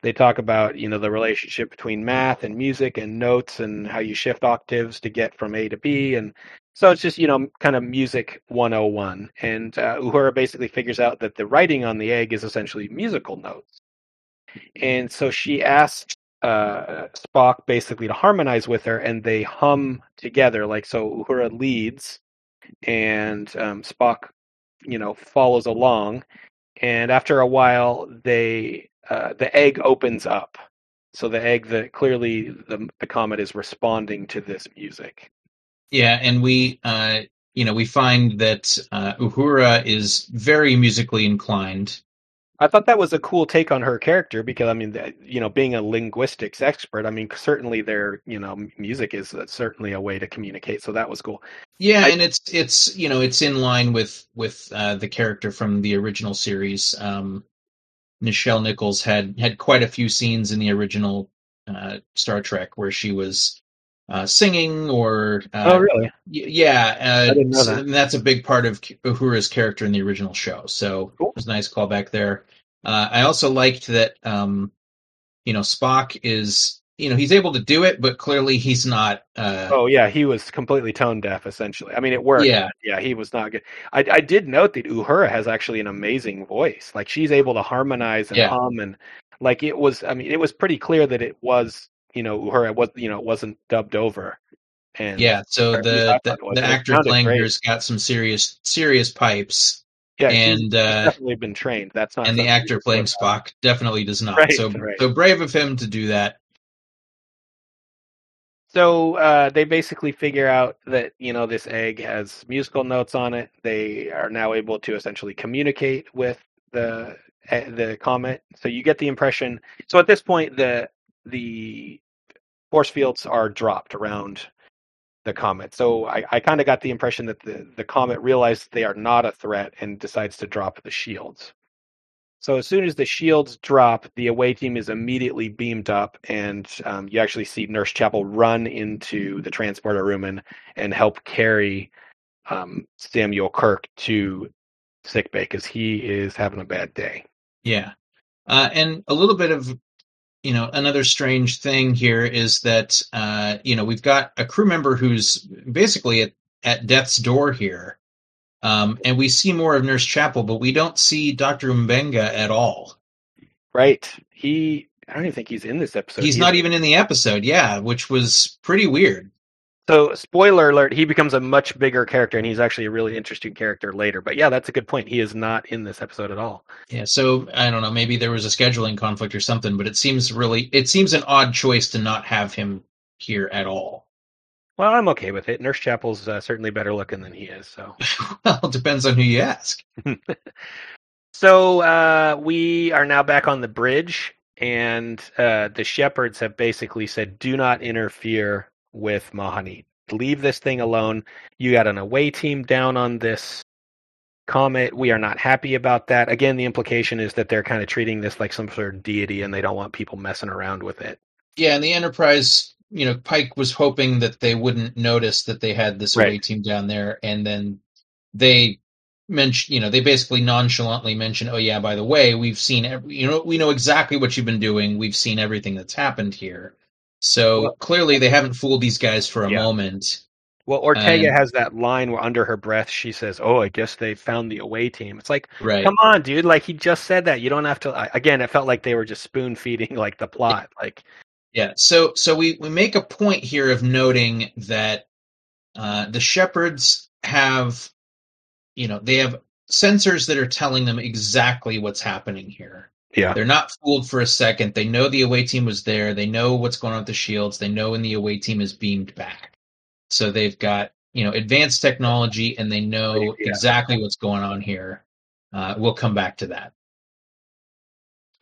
They talk about you know the relationship between math and music and notes and how you shift octaves to get from A to B, and so it's just you know kind of music 101. And uh, Uhura basically figures out that the writing on the egg is essentially musical notes, and so she asks uh, Spock basically to harmonize with her, and they hum together. Like so, Uhura leads, and um, Spock you know follows along, and after a while, they uh, the egg opens up. So the egg that clearly the the comet is responding to this music. Yeah, and we uh, you know we find that uh, Uhura is very musically inclined. I thought that was a cool take on her character because I mean, you know, being a linguistics expert, I mean, certainly their you know music is certainly a way to communicate. So that was cool. Yeah, I, and it's it's you know it's in line with with uh, the character from the original series. Um, Nichelle Nichols had had quite a few scenes in the original uh, Star Trek where she was uh, singing or uh, oh really y- yeah uh, I didn't know that. and that's a big part of Uhura's character in the original show so cool. it was a nice callback there uh, I also liked that um, you know Spock is you know he's able to do it, but clearly he's not. Uh, Oh yeah, he was completely tone deaf essentially. I mean, it worked. Yeah. yeah, he was not good. I, I did note that Uhura has actually an amazing voice. Like she's able to harmonize and Yeah. hum and like it was. I mean, it was pretty clear that it was you know Uhura was you know it wasn't dubbed over. And yeah, so or at least I the the, the actor playing here's got some serious serious pipes, yeah, and uh, definitely been trained. That's not and the actor playing throw out. Spock definitely does not. Right, so right. so brave of him to do that. So uh, they basically figure out that you know this egg has musical notes on it. They are now able to essentially communicate with the eh, the comet. So you get the impression. So at this point, the the force fields are dropped around the comet. So I, I kind of got the impression that the the comet realized they are not a threat and decides to drop the shields. So as soon as the shields drop, the away team is immediately beamed up, and um, you actually see Nurse Chapel run into the transporter room and, and help carry um, Samuel Kirk to sickbay because he is having a bad day. Yeah. Uh, and a little bit of, you know, another strange thing here is that, uh, you know, we've got a crew member who's basically at, at death's door here. Um, and we see more of Nurse Chapel, but we don't see Dr. Mbenga at all. Right? He. I don't even think he's in this episode. He's He not even in the episode, yeah, which was pretty weird. So, spoiler alert: he becomes a much bigger character, and he's actually a really interesting character later. But yeah, that's a good point. He is not in this episode at all. Yeah, so I don't know, maybe there was a scheduling conflict or something, but it seems really, it seems an odd choice to not have him here at all. Well, I'm okay with it. Nurse Chapel's uh, certainly better looking than he is. So. well, it depends on who you ask. So uh, we are now back on the bridge, and uh, the shepherds have basically said, "Do not interfere with Mahani. Leave this thing alone. You got an away team down on this comet. We are not happy about that." Again, the implication is that they're kind of treating this like some sort of deity, and they don't want people messing around with it. Yeah, and the Enterprise, you know, Pike was hoping that they wouldn't notice that they had this away team down there, and then they mention, you know, they basically nonchalantly mention, "Oh yeah, by the way, we've seen, every, you know, we know exactly what you've been doing. We've seen everything that's happened here." So Well- clearly, they haven't fooled these guys for a Yeah. moment. Well, Ortegas And- has that line where under her breath she says, "Oh, I guess they found the away team." It's like, Right. Come on, dude! Like he just said that. You don't have to. I- Again, it felt like they were just spoon feeding like the plot. Like, Yeah. So so we we make a point here of noting that uh, the shepherds have, you know, they have sensors that are telling them exactly what's happening here. Yeah, They're not fooled for a second. They know the away team was there. They know what's going on with the shields. They know when the away team is beamed back. So they've got you know advanced technology, and they know Yeah. exactly what's going on here. Uh, we'll come back to that.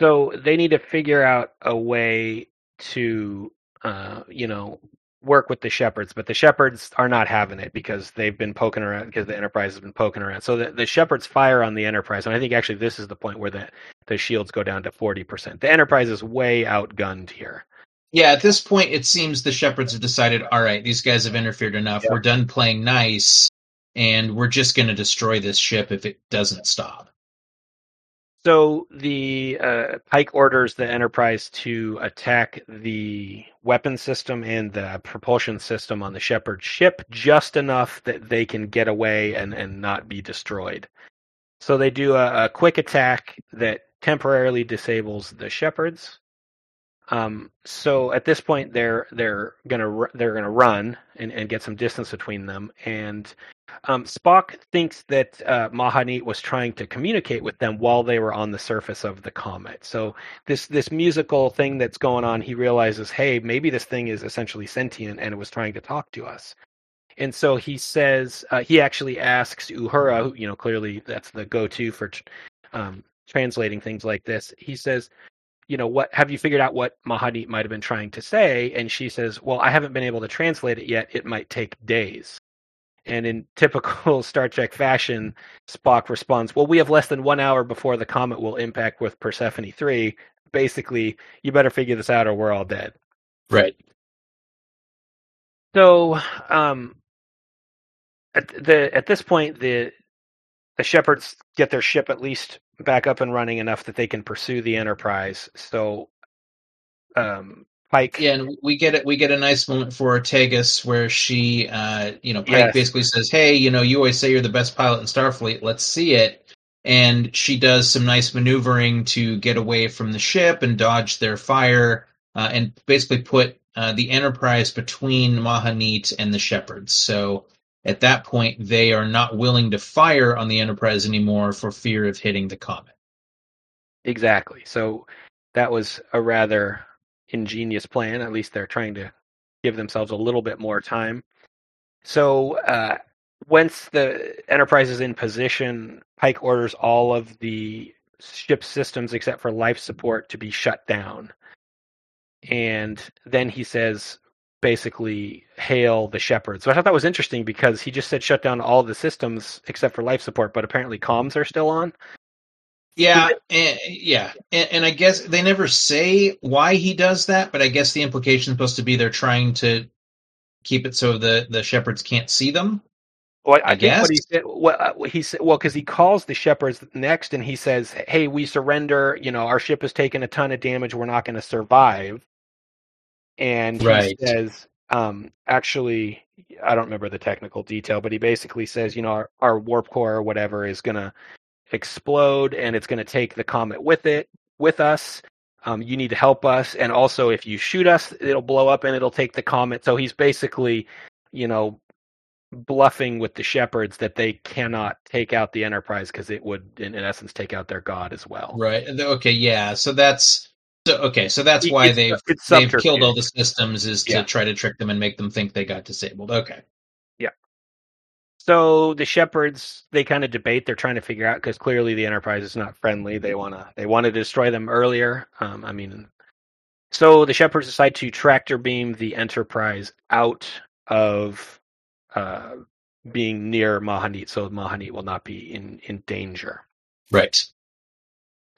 so they need to figure out a way to, uh, you know, work with the shepherds. But the shepherds are not having it because they've been poking around because the Enterprise has been poking around. So the, the shepherds fire on the Enterprise, and I think actually this is the point where the the shields go down to forty percent. The Enterprise is way outgunned here. Yeah, at this point, it seems the shepherds have decided, all right, these guys have interfered enough. Yeah. We're done playing nice, and we're just going to destroy this ship if it doesn't stop. So the uh, Pike orders the Enterprise to attack the weapon system and the propulsion system on the Shepherd ship just enough that they can get away and, and not be destroyed. So they do a, a quick attack that temporarily disables the Shepherds. Um, so at this point, they're they're gonna they're gonna run and, and get some distance between them, and um, Spock thinks that uh, Mahanit was trying to communicate with them while they were on the surface of the comet. So this this musical thing that's going on, he realizes, hey, maybe this thing is essentially sentient and it was trying to talk to us. And so he says uh, he actually asks Uhura, who you know clearly that's the go-to for um, translating things like this. He says, you know, what have you figured out what Mahanit might have been trying to say? And she says, well, I haven't been able to translate it yet. It might take days. And in typical Star Trek fashion, Spock responds, Well, we have less than one hour before the comet will impact with Persephone 3. Basically, you better figure this out or we're all dead. Right. So, um, at the at this point, the the shepherds get their ship at least back up and running enough that they can pursue the Enterprise. So, um, Pike. Yeah, and we get it. We get a nice moment for Ortegas where she, uh, you know, Pike Yes. basically says, "Hey, you know, you always say you're the best pilot in Starfleet. Let's see it." And she does some nice maneuvering to get away from the ship and dodge their fire, uh, and basically put uh, the Enterprise between Mahanit and the Shepherds. So at that point, they are not willing to fire on the Enterprise anymore for fear of hitting the comet. Exactly. So that was a rather ingenious plan. At least they're trying to give themselves a little bit more time. So uh, once the Enterprise is in position, Pike orders all of the ship systems except for life support to be shut down. And then he says, basically, hail the Shepherd. So I thought that was interesting because he just said shut down all the systems except for life support, but apparently comms are still on. Yeah, and, yeah, and, and I guess they never say why he does that, but I guess the implication is supposed to be they're trying to keep it so the the shepherds can't see them. Well, I, I think what he guess. said, what uh, he said, well, because he calls the shepherds next, and he says, "Hey, we surrender. You know, our ship has taken a ton of damage. We're not going to survive." And he Right. says, um, "Actually, I don't remember the technical detail, but he basically says, you know, our, our warp core or whatever is going to explode, and it's going to take the comet with it, with us." Um, you need to help us, and also if you shoot us, it'll blow up and it'll take the comet. So he's basically, you know, bluffing with the shepherds that they cannot take out the enterprise because it would in, in essence take out their god as well Right. Okay. Yeah. So that's so okay. So that's why it's- they've it's they've killed all the systems is to Yeah. try to trick them and make them think they got disabled. Okay. So the shepherds they kind of debate they're trying to figure out because clearly the enterprise is not friendly. They want to they want to destroy them earlier. Um, i mean so the shepherds decide to tractor beam the enterprise out of uh, being near mahanit so mahanit will not be in in danger. Right.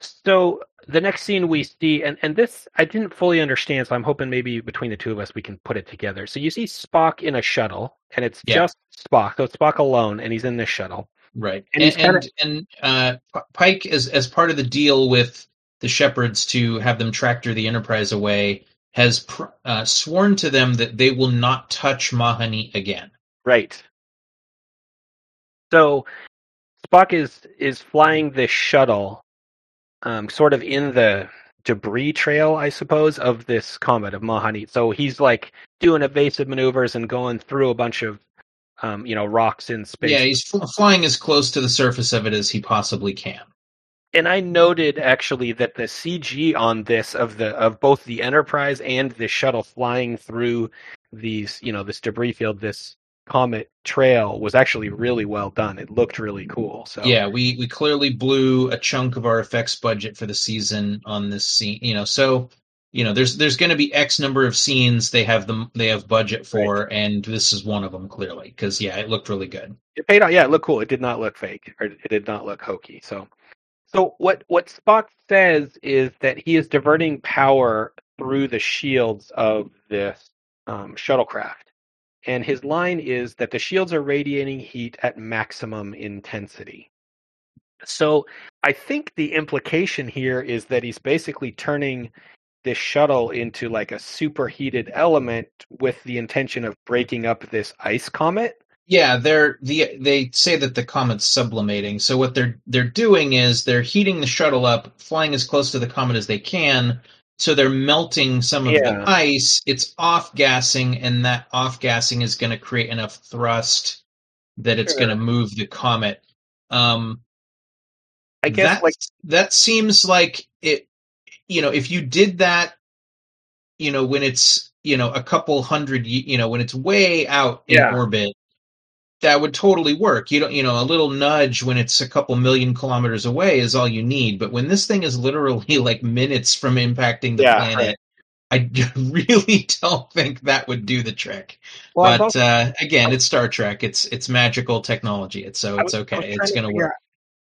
So the next scene we see, and, and this I didn't fully understand, so I'm hoping maybe between the two of us we can put it together. So you see Spock in a shuttle, and it's Yeah. just Spock. So it's Spock alone, and he's in this shuttle. Right. And And and, kinda- and, uh, Pike is as part of the deal with the shepherds to have them tractor the Enterprise away has pr- uh, sworn to them that they will not touch Mahani again. Right. So Spock is is flying this shuttle, um, sort of in the debris trail, I suppose, of this comet of Mahanit. So he's like doing evasive maneuvers and going through a bunch of, um, you know, rocks in space. Yeah, he's fl- flying as close to the surface of it as he possibly can. and I noted actually that the CG on this of the of both the Enterprise and the shuttle flying through these, you know, this debris field, this comet trail was actually really well done. It looked really cool. So Yeah, we we clearly blew a chunk of our effects budget for the season on this scene. You know, so you know, there's there's going to be X number of scenes they have them they have budget for, and this is one of them clearly because yeah, it looked really good. it paid off. Yeah, it looked cool. It did not look fake, or it did not look hokey. So, so what what Spock says is that he is diverting power through the shields of this um, shuttlecraft, and his line is that the shields are radiating heat at maximum intensity. So, I think the implication here is that he's basically turning this shuttle into like a superheated element with the intention of breaking up this ice comet. Yeah, they're the they say that the comet's sublimating. So what they're they're doing is they're heating the shuttle up, flying as close to the comet as they can. So they're melting some of Yeah. the ice. It's off gassing, and that off gassing is going to create enough thrust that it's Sure. going to move the comet. Um, I guess that, like that seems like it. You know, if you did that, you know, when it's you know a couple hundred, you know, when it's way out in Yeah. orbit, that would totally work. You don't, you know, a little nudge when it's a couple million kilometers away is all you need. But when this thing is literally like minutes from impacting the Yeah, planet, I really don't think that would do the trick. well, but also- uh, again, it's Star Trek. It's it's magical technology. It's so it's was- okay. It's going to work.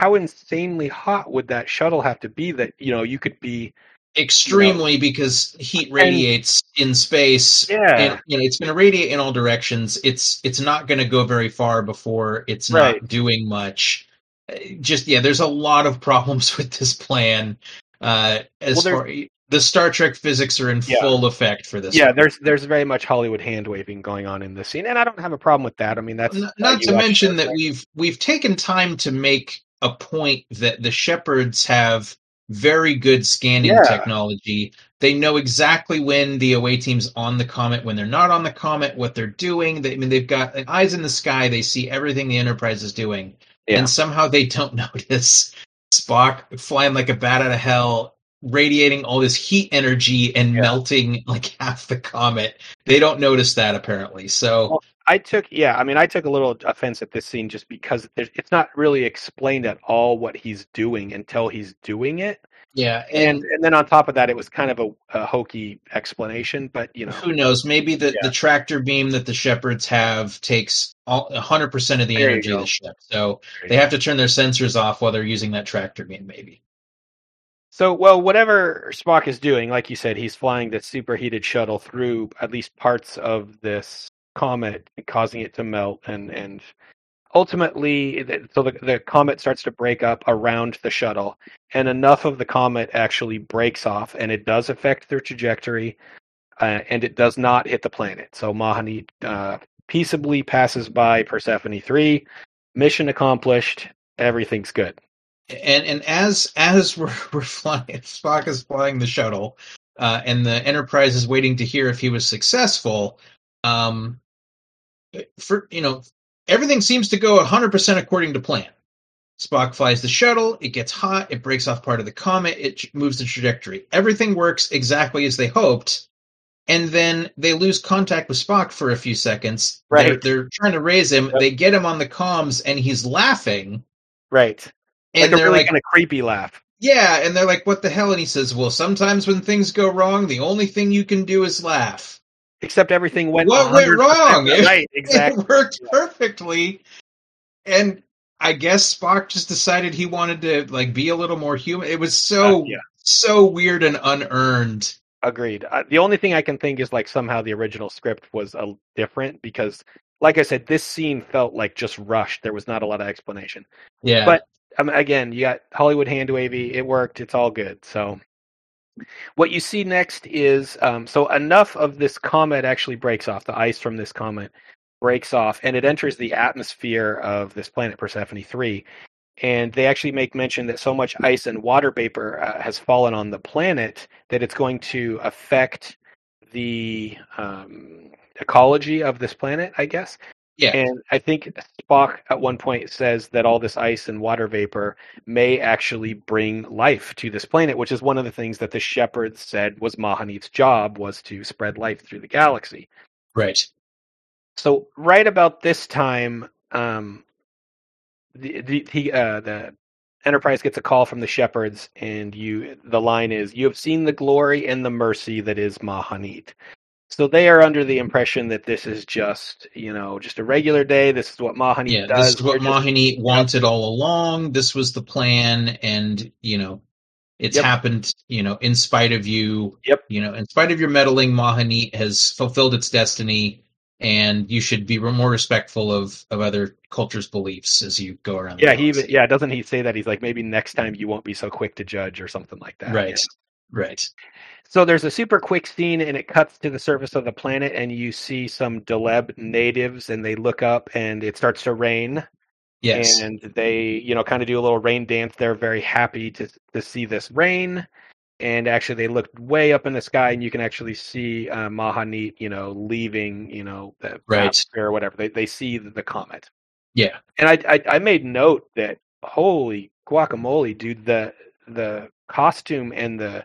How insanely hot would that shuttle have to be that you know you could be? Extremely because heat radiates in space Yeah. and you know it's going to radiate in all directions it's it's not going to go very far before it's Right. not doing much Uh, just yeah there's a lot of problems with this plan uh as Well, far the Star Trek physics are in Yeah. full effect for this. Yeah, one. there's there's very much Hollywood hand waving going on in this scene, and I don't have a problem with that. I mean, that's N- why not to mention that we've we've taken time to make a point that the shepherds have very good scanning Yeah. technology. They know exactly when the away team's on the comet, when they're not on the comet, what they're doing. They, I mean, they've got eyes in the sky. They see everything the Enterprise is doing, Yeah. and somehow they don't notice Spock flying like a bat out of hell, radiating all this heat energy and Yeah. melting like half the comet. They don't notice that apparently. So. I took yeah, I mean, I took a little offense at this scene just because it's not really explained at all what he's doing until he's doing it, Yeah, and and then on top of that, it was kind of a, a hokey explanation. But you know, who knows? Maybe the, Yeah. the tractor beam that the shepherds have takes all, 100% of the There energy of the ship. So There they have to turn their sensors off while they're using that tractor beam, maybe. So, well, whatever Spock is doing, like you said, he's flying this superheated shuttle through at least parts of this comet, causing it to melt, and and ultimately, so the, the comet starts to break up around the shuttle, and enough of the comet actually breaks off, and it does affect their trajectory, uh, and it does not hit the planet. So Mahani uh, peaceably passes by Persephone three, mission accomplished, everything's good. And and as as we're, we're flying, Spock is flying the shuttle, uh, and the Enterprise is waiting to hear if he was successful. Um, Uh, for you know, everything seems to go 100% according to plan. Spock flies the shuttle, it gets hot, it breaks off part of the comet, it moves the trajectory. Everything works exactly as they hoped. And then they lose contact with Spock for a few seconds. They're, Right. they're trying to raise him. Yep. They get him on the comms, and he's laughing. Right. And like they're really like, kind of creepy laugh. yeah, and they're like, what the hell? And he says, well, sometimes when things go wrong, the only thing you can do is laugh. Except everything went What went wrong? Right, exactly. It worked perfectly. And I guess Spock just decided he wanted to like be a little more human. It was so Uh, yeah. so weird and unearned. Agreed. Uh, the only thing I can think is like somehow the original script was uh, different because, like I said, this scene felt like just rushed. There was not a lot of explanation. Yeah. But um, again, you got Hollywood hand wavy. It worked. It's all good. So, what you see next is um, so enough of this comet actually breaks off. The ice from this comet breaks off, and it enters the atmosphere of this planet Persephone three. And they actually make mention that so much ice and water vapor uh, has fallen on the planet that it's going to affect the um, ecology of this planet, I guess. yeah. And I think Spock at one point says that all this ice and water vapor may actually bring life to this planet, which is one of the things that the shepherds said was Mahani's job was to spread life through the galaxy. right. So right about this time, um, the the the, uh, the Enterprise gets a call from the shepherds, and you the line is, "You have seen the glory and the mercy that is Mahanit." So they are under the impression that this is just you know just a regular day. This is what Mahanit Yeah. does. This is what They're just- wanted all along. This was the plan, and you know, it's Yep. happened. You know, in spite of you. Yep. You know, in spite of your meddling, Mahani has fulfilled its destiny, and you should be more respectful of of other cultures' beliefs as you go around. the Yeah, he even, yeah doesn't he say that he's like maybe next time you won't be so quick to judge or something like that. Right. Right. So there's a super quick scene, and it cuts to the surface of the planet, and you see some Deleb natives, and they look up, and it starts to rain, Yes. and they, you know, kind of do a little rain dance. They're very happy to to see this rain, and actually, they look way up in the sky, and you can actually see uh, Mahanit, you know, leaving, you know, the Right. atmosphere or whatever. They they see the, the comet, yeah. and I, I I made note that holy guacamole, dude, the the costume and the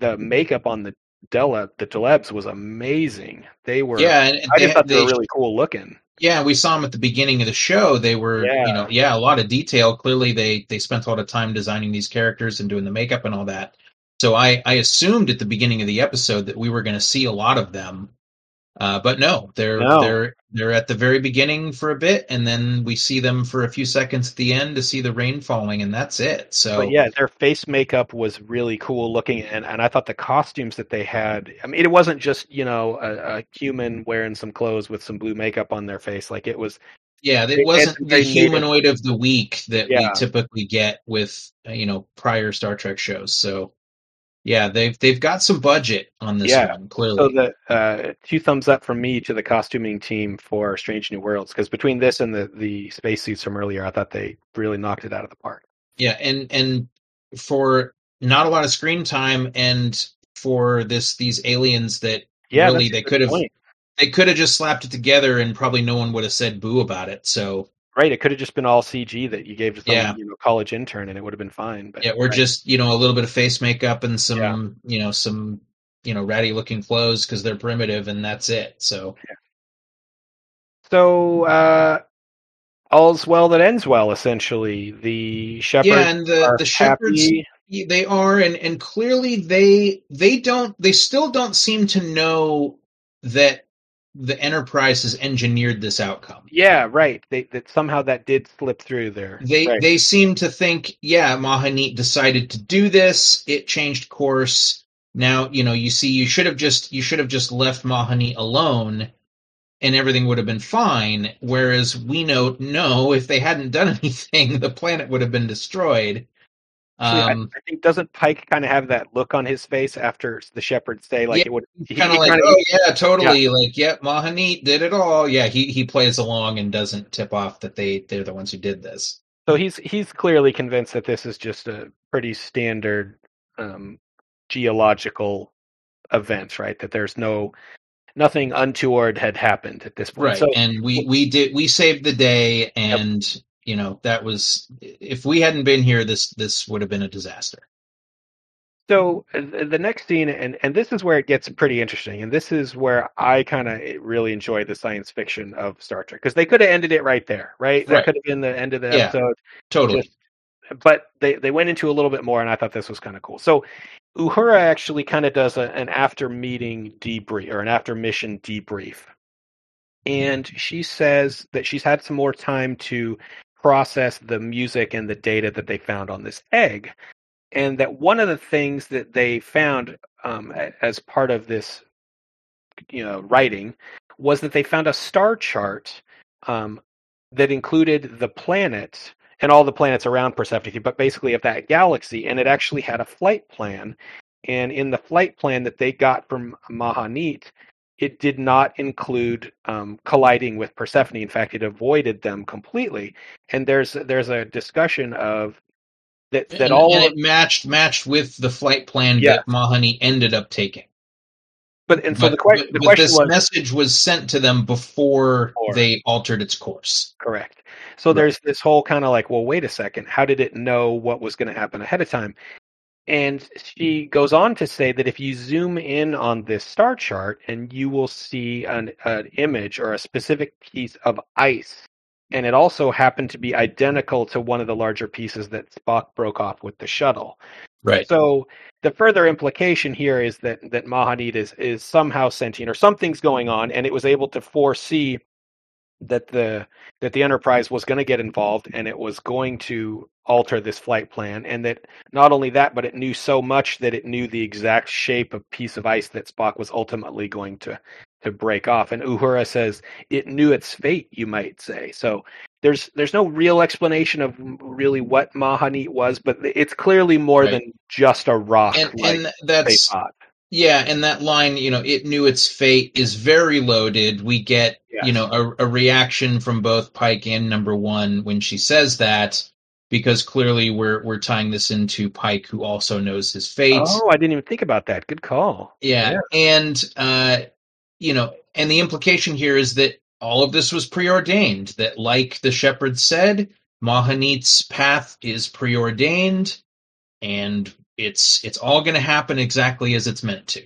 the makeup on the Della the Delebs was amazing. They were Yeah. And I they, just thought they, they- were really cool looking. yeah, we saw them at the beginning of the show. They were, Yeah. you know, yeah, a lot of detail. Clearly, they they spent a lot of time designing these characters and doing the makeup and all that. So I I assumed at the beginning of the episode that we were going to see a lot of them, uh, but no, they're No. they're they're at the very beginning for a bit, and then we see them for a few seconds at the end to see the rain falling, and that's it. So But yeah, their face makeup was really cool looking, and, and I thought the costumes that they had. I mean, it wasn't just you know a, a human wearing some clothes with some blue makeup on their face. Like it was Yeah, It- wasn't the humanoid of the week that Yeah. we typically get with you know prior Star Trek shows. So Yeah, they've they've got some budget on this Yeah. one, clearly. So the uh, two thumbs up from me to the costuming team for Strange New Worlds because between this and the the spacesuits from earlier, I thought they really knocked it out of the park. Yeah, and and for not a lot of screen time and for this these aliens that Yeah, really they could have they could have just slapped it together and probably no one would have said boo about it. So Right, it could have just been all CG that you gave to some Yeah. you know college intern and it would have been fine. But yeah, or right. just you know a little bit of face makeup and some Yeah. you know some you know ratty looking clothes because they're primitive and that's it. So so uh, all's well that ends well. Essentially, the shepherds yeah, and the the shepherds happy. they are and and clearly they they don't they still don't seem to know that the enterprise has engineered this outcome Yeah, right. They that somehow that did slip through there. they right. they seem to think yeah mahanit decided to do this it changed course now you know you see you should have just you should have just left mahanit alone and everything would have been fine whereas we know no if they hadn't done anything the planet would have been destroyed Actually, I- um I, think doesn't Pike kind of have that look on his face after the shepherds say like Yeah, it would he- kind of like, kinda- oh yeah, totally. Like, yep, Mahanit did it all. Yeah, he he plays along and doesn't tip off that they they're the ones who did this. So he's he's clearly convinced that this is just a pretty standard um, geological event, right? That there's no nothing untoward had happened at this point. Right. So and we we did we saved the day, and you know that was if we hadn't been here, this this would have been a disaster. So uh, the next scene, and and this is where it gets pretty interesting, and this is where I kind of really enjoy the science fiction of Star Trek because they could have ended it right there, right? That Right. could have been the end of the Yeah. episode. Totally. Just- but they they went into a little bit more, and I thought this was kind of cool. So Uhura actually kind of does a, an after meeting debrief or an after mission debrief, and she says that she's had some more time to process the music and the data that they found on this egg, and that one of the things that they found um, as part of this, you know, writing was that they found a star chart um, that included the planet and all the planets around Persephone, but basically of that galaxy, and it actually had a flight plan. And in the flight plan that they got from Mahanit, it did not include um, colliding with Persephone. In fact, it avoided them completely. And there's there's a discussion of that that and, all and it matched matched with the flight plan Yeah. that Mahani ended up taking. but and so but, the, que- but- the question this was message was sent to them before Before. they altered its course. Correct. So Right. there's this whole kind of like, well, wait a second, how did it know what was going to happen ahead of time? And she goes on to say that if you zoom in on this star chart and you will see an, an image or a specific piece of ice, and it also happened to be identical to one of the larger pieces that Spock broke off with the shuttle. Right. So the further implication here is that that Mahanit is is somehow sentient or something's going on, and it was able to foresee that the that the Enterprise was going to get involved and it was going to alter this flight plan, and that not only that, but it knew so much that it knew the exact shape of piece of ice that Spock was ultimately going to to break off. And Uhura says it knew its fate, you might say. So there's there's no real explanation of really what Mahanit was, but it's clearly more Right. than just a rock And, and that's. Yeah, and that line, you know, it knew its fate is very loaded. We get, Yes. you know, a, a reaction from both Pike and Number One when she says that, because clearly we're we're tying this into Pike, who also knows his fate. Oh, I didn't even think about that. Good call. yeah. and uh, you know, and the implication here is that all of this was preordained. That, like the shepherd said, Mahanit's path is preordained, and it's it's all going to happen exactly as it's meant to.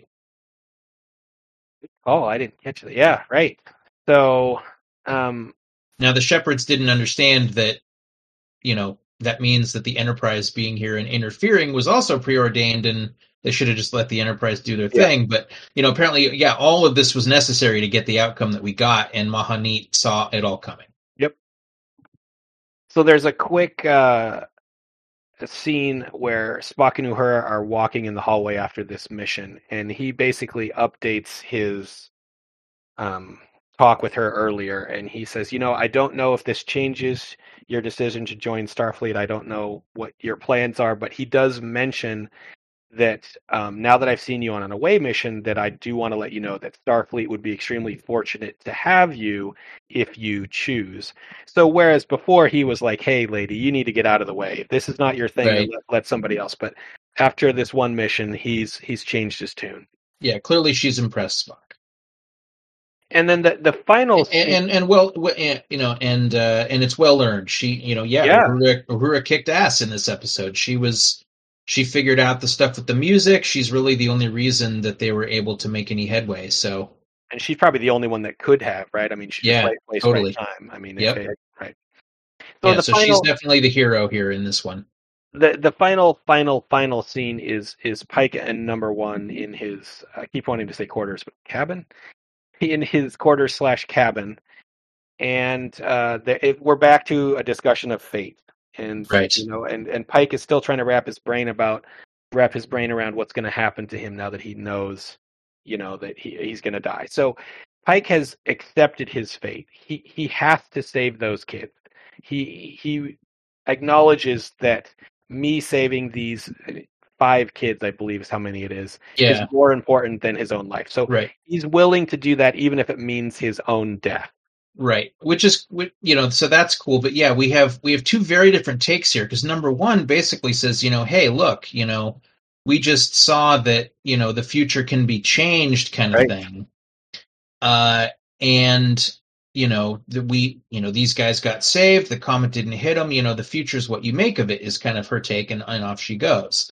Oh, I didn't catch that. Yeah, right. So, um, Now the shepherds didn't understand that, you know, that means that the Enterprise being here and interfering was also preordained, and they should have just let the Enterprise do their Yeah. thing. But you know, apparently, yeah, all of this was necessary to get the outcome that we got, and Mahanit saw it all coming. Yep. So there's a quick uh, scene where Spock and Uhura are walking in the hallway after this mission, and he basically updates his um, talk with her earlier, and he says, "You know, I don't know if this changes your decision to join Starfleet. I don't know what your plans are, but he does mention that um, now that I've seen you on an away mission, that I do want to let you know that Starfleet would be extremely fortunate to have you if you choose. So whereas before he was like, "Hey, lady, you need to get out of the way. If this is not your thing, Right. let, let somebody else." But after this one mission, he's he's changed his tune. Yeah, clearly she's impressed Spock. And then the the final and, and and well, and, you know, and uh, and it's well earned. She, you know, yeah, Yeah. Uhura, Uhura kicked ass in this episode. She was, she figured out the stuff with the music. She's really the only reason that they were able to make any headway. So and she's probably the only one that could have, right? I mean, she's Yeah, totally. right time. I mean, Yep. right. So yeah, so final, she's definitely the hero here in this one. the the final final final scene is is Pike and Number One in his. I keep wanting to say quarters, but cabin. In his quarters slash cabin, and uh, the, it, we're back to a discussion of fate, and Right. you know, and and Pike is still trying to wrap his brain about wrap his brain around what's going to happen to him now that he knows, you know, that he he's going to die. So Pike has accepted his fate. He he has to save those kids. He he acknowledges that me saving these uh, five kids, I believe is how many it is, Yeah, is more important than his own life. So right. he's willing to do that even if it means his own death. Right, which is you know, so that's cool. But yeah, we have we have two very different takes here because number one basically says, you know, hey, look, you know, we just saw that you know the future can be changed, kind of Right. thing. Uh, and you know, the, we you know these guys got saved. The comet didn't hit them. You know, the future's what you make of it is kind of her take, and, and off she goes.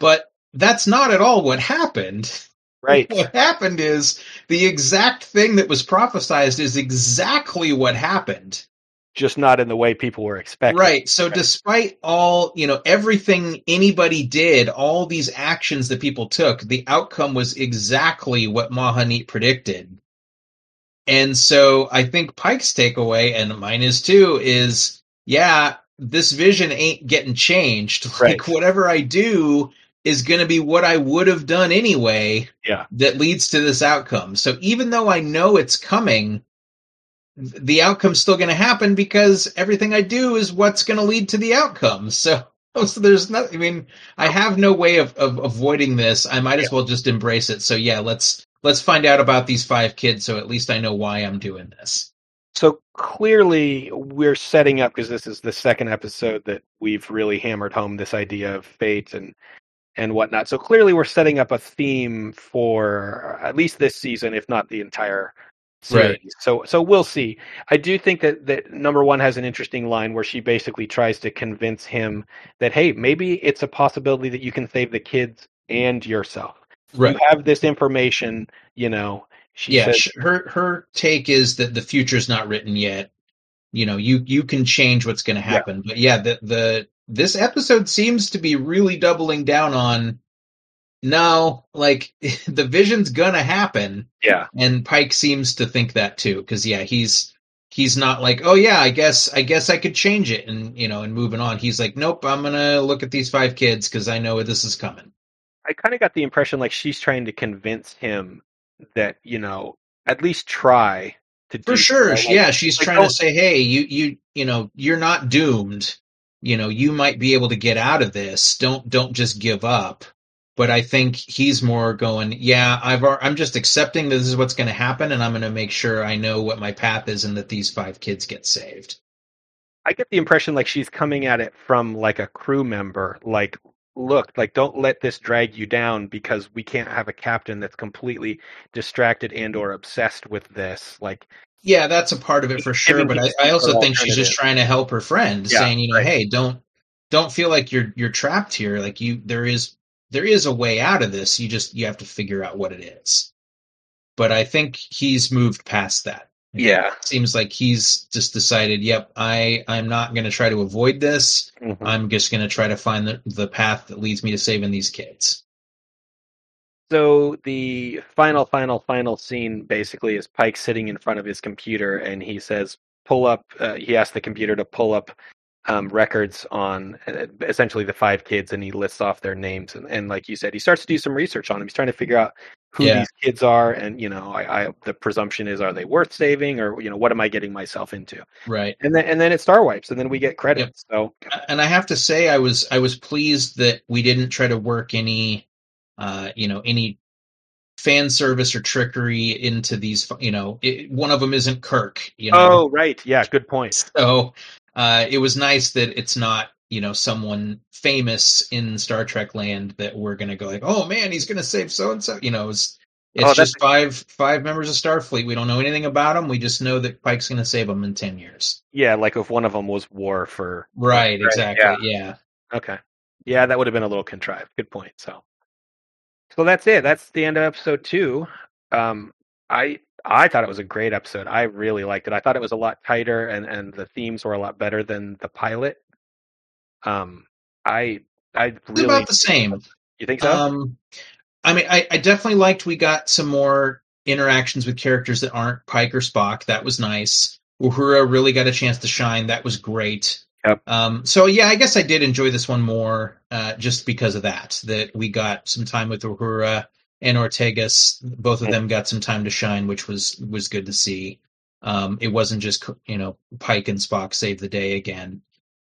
But that's not at all what happened. Right. What happened is the exact thing that was prophesized is exactly what happened. Just not in the way people were expecting. Right. So despite all, you know, everything anybody did, all these actions that people took, the outcome was exactly what M'hanit predicted. And so I think Pike's takeaway, and mine is too, is yeah, this vision ain't getting changed. Like Right. whatever I do is going to be what I would have done anyway Yeah. that leads to this outcome. So even though I know it's coming, the outcome's still going to happen because everything I do is what's going to lead to the outcome. So, so there's not, I mean, I have no way of, of avoiding this. I might as well just embrace it. So yeah, let's, let's find out about these five kids. So at least I know why I'm doing this. So clearly, we're setting up because this is the second episode that we've really hammered home this idea of fate and and whatnot. So clearly, we're setting up a theme for at least this season, if not the entire series. Right. So so we'll see. I do think that that number one has an interesting line where she basically tries to convince him that hey, maybe it's a possibility that you can save the kids and yourself. You have this information, you know. She yeah, says, her her take is that the future's not written yet. You know, you you can change what's going to Yeah. happen. But yeah, the the this episode seems to be really doubling down on no, like the vision's to happen, yeah, and Pike seems to think that too cuz yeah, he's he's not like, "Oh yeah, I guess I guess I could change it." And, you know, and moving on. He's like, "Nope, I'm to look at these five kids cuz I know this is coming." I kind of got the impression like she's trying to convince him that you know at least try to do For sure. yeah, she's like, trying to say, "Hey, you you you know, you're not doomed. You know, you might be able to get out of this. Don't don't just give up." But I think he's more going, "Yeah, I've I'm just accepting that this is what's going to happen and I'm going to make sure I know what my path is and that these five kids get saved." I get the impression like she's coming at it from like a crew member. Like, look, like don't let this drag you down because we can't have a captain that's completely distracted and or obsessed with this. Like, Yeah, that's a part of it for sure, but I, I also think she's just trying to help her friend, Yeah, saying, you know, right. hey, don't don't feel like you're you're trapped here. Like you there is there is a way out of this. You just you have to figure out what it is. But I think he's moved past that. yeah, It seems like he's just decided, yep, I I'm not going to try to avoid this. Mhm. I'm just going to try to find the the path that leads me to saving these kids. So the final, final, final scene basically is Pike sitting in front of his computer, and he says, "Pull up." Uh, he asks the computer to pull up um, records on uh, essentially the five kids, and he lists off their names. And, and like you said, he starts to do some research on them. He's trying to figure out who Yeah. these kids are, and you know, I, I the presumption is, are they worth saving, or you know, what am I getting myself into? Right. And then and then it star wipes, and then we get credits. So and I have to say, I was I was pleased that we didn't try to work any uh, you know, any fan service or trickery into these. You know, it, one of them isn't Kirk. You know, Oh, right. Yeah, good point. so uh, it was nice that it's not you know someone famous in Star Trek land that we're gonna go like, oh man, he's gonna save so and so. You know, it's it's Oh, just five five members of Starfleet. We don't know anything about them. We just know that Pike's gonna save them in ten years. Yeah, like if one of them was war for. Right, Right, exactly. Yeah. Okay. Yeah, that would have been a little contrived. Good point. So, so that's it. That's the end of episode two. Um, I I thought it was a great episode. I really liked it. I thought it was a lot tighter, and and the themes were a lot better than the pilot. Um, I I really. about the same. You think so? Um, I mean, I, I definitely liked we got some more interactions with characters that aren't Pike or Spock. That was nice. Uhura really got a chance to shine. That was great. Yep. Um, so yeah, I guess I did enjoy this one more, uh, just because of that. That we got some time with Uhura and Ortegas. Both of them got some time to shine, which was was good to see. Um, it wasn't just you know Pike and Spock save the day again.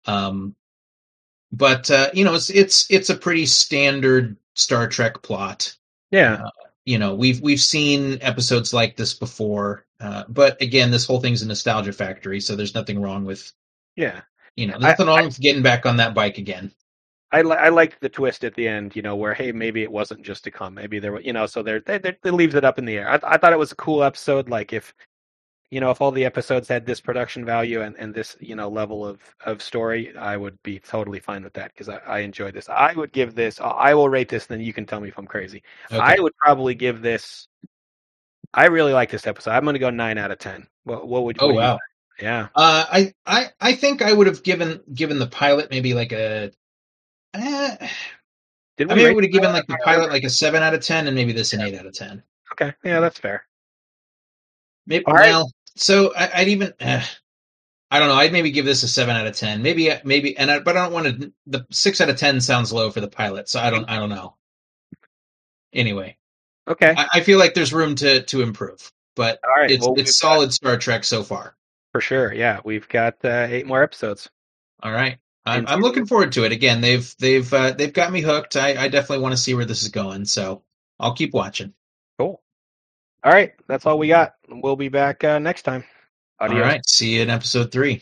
Um, but uh, you know, it's it's it's a pretty standard Star Trek plot. yeah. You know, we've we've seen episodes like this before, uh, but again, this whole thing's a nostalgia factory, so there's nothing wrong with Yeah. You know, wrong with getting back on that bike again. I li- I liked the twist at the end, you know, where hey, maybe it wasn't just to come, maybe there, were, you know, so there, they, they, they leaves it up in the air. I, I thought it was a cool episode. Like if, you know, if all the episodes had this production value and, and this, you know, level of of story, I would be totally fine with that because I, I enjoyed this. I would give this, I will rate this, then you can tell me if I'm crazy. Okay. I would probably give this. I really like this episode. I'm going to go nine out of ten. What, what would? oh what you wow. Yeah. Uh, I I I think I would have given given the pilot maybe like a. Eh, Did I we maybe would have given like the pilot? like a seven out of ten, and maybe this an eight out of ten. Okay. Yeah, that's fair. Maybe All right. well, so I, I'd even eh, I don't know. I'd maybe give this a seven out of ten. Maybe maybe, and I, but I don't want to. The six out of ten sounds low for the pilot, so I don't I don't know. Anyway, Okay. I, I feel like there's room to to improve, but All right. it's well, it's got- solid Star Trek so far. For sure, yeah. We've got uh, eight more episodes. All right. I'm, I'm looking forward to it. Again, they've they've uh, they've got me hooked. I, I definitely want to see where this is going, so I'll keep watching. Cool. All right, that's all we got. We'll be back uh, next time. All Adios. right. See you in episode three.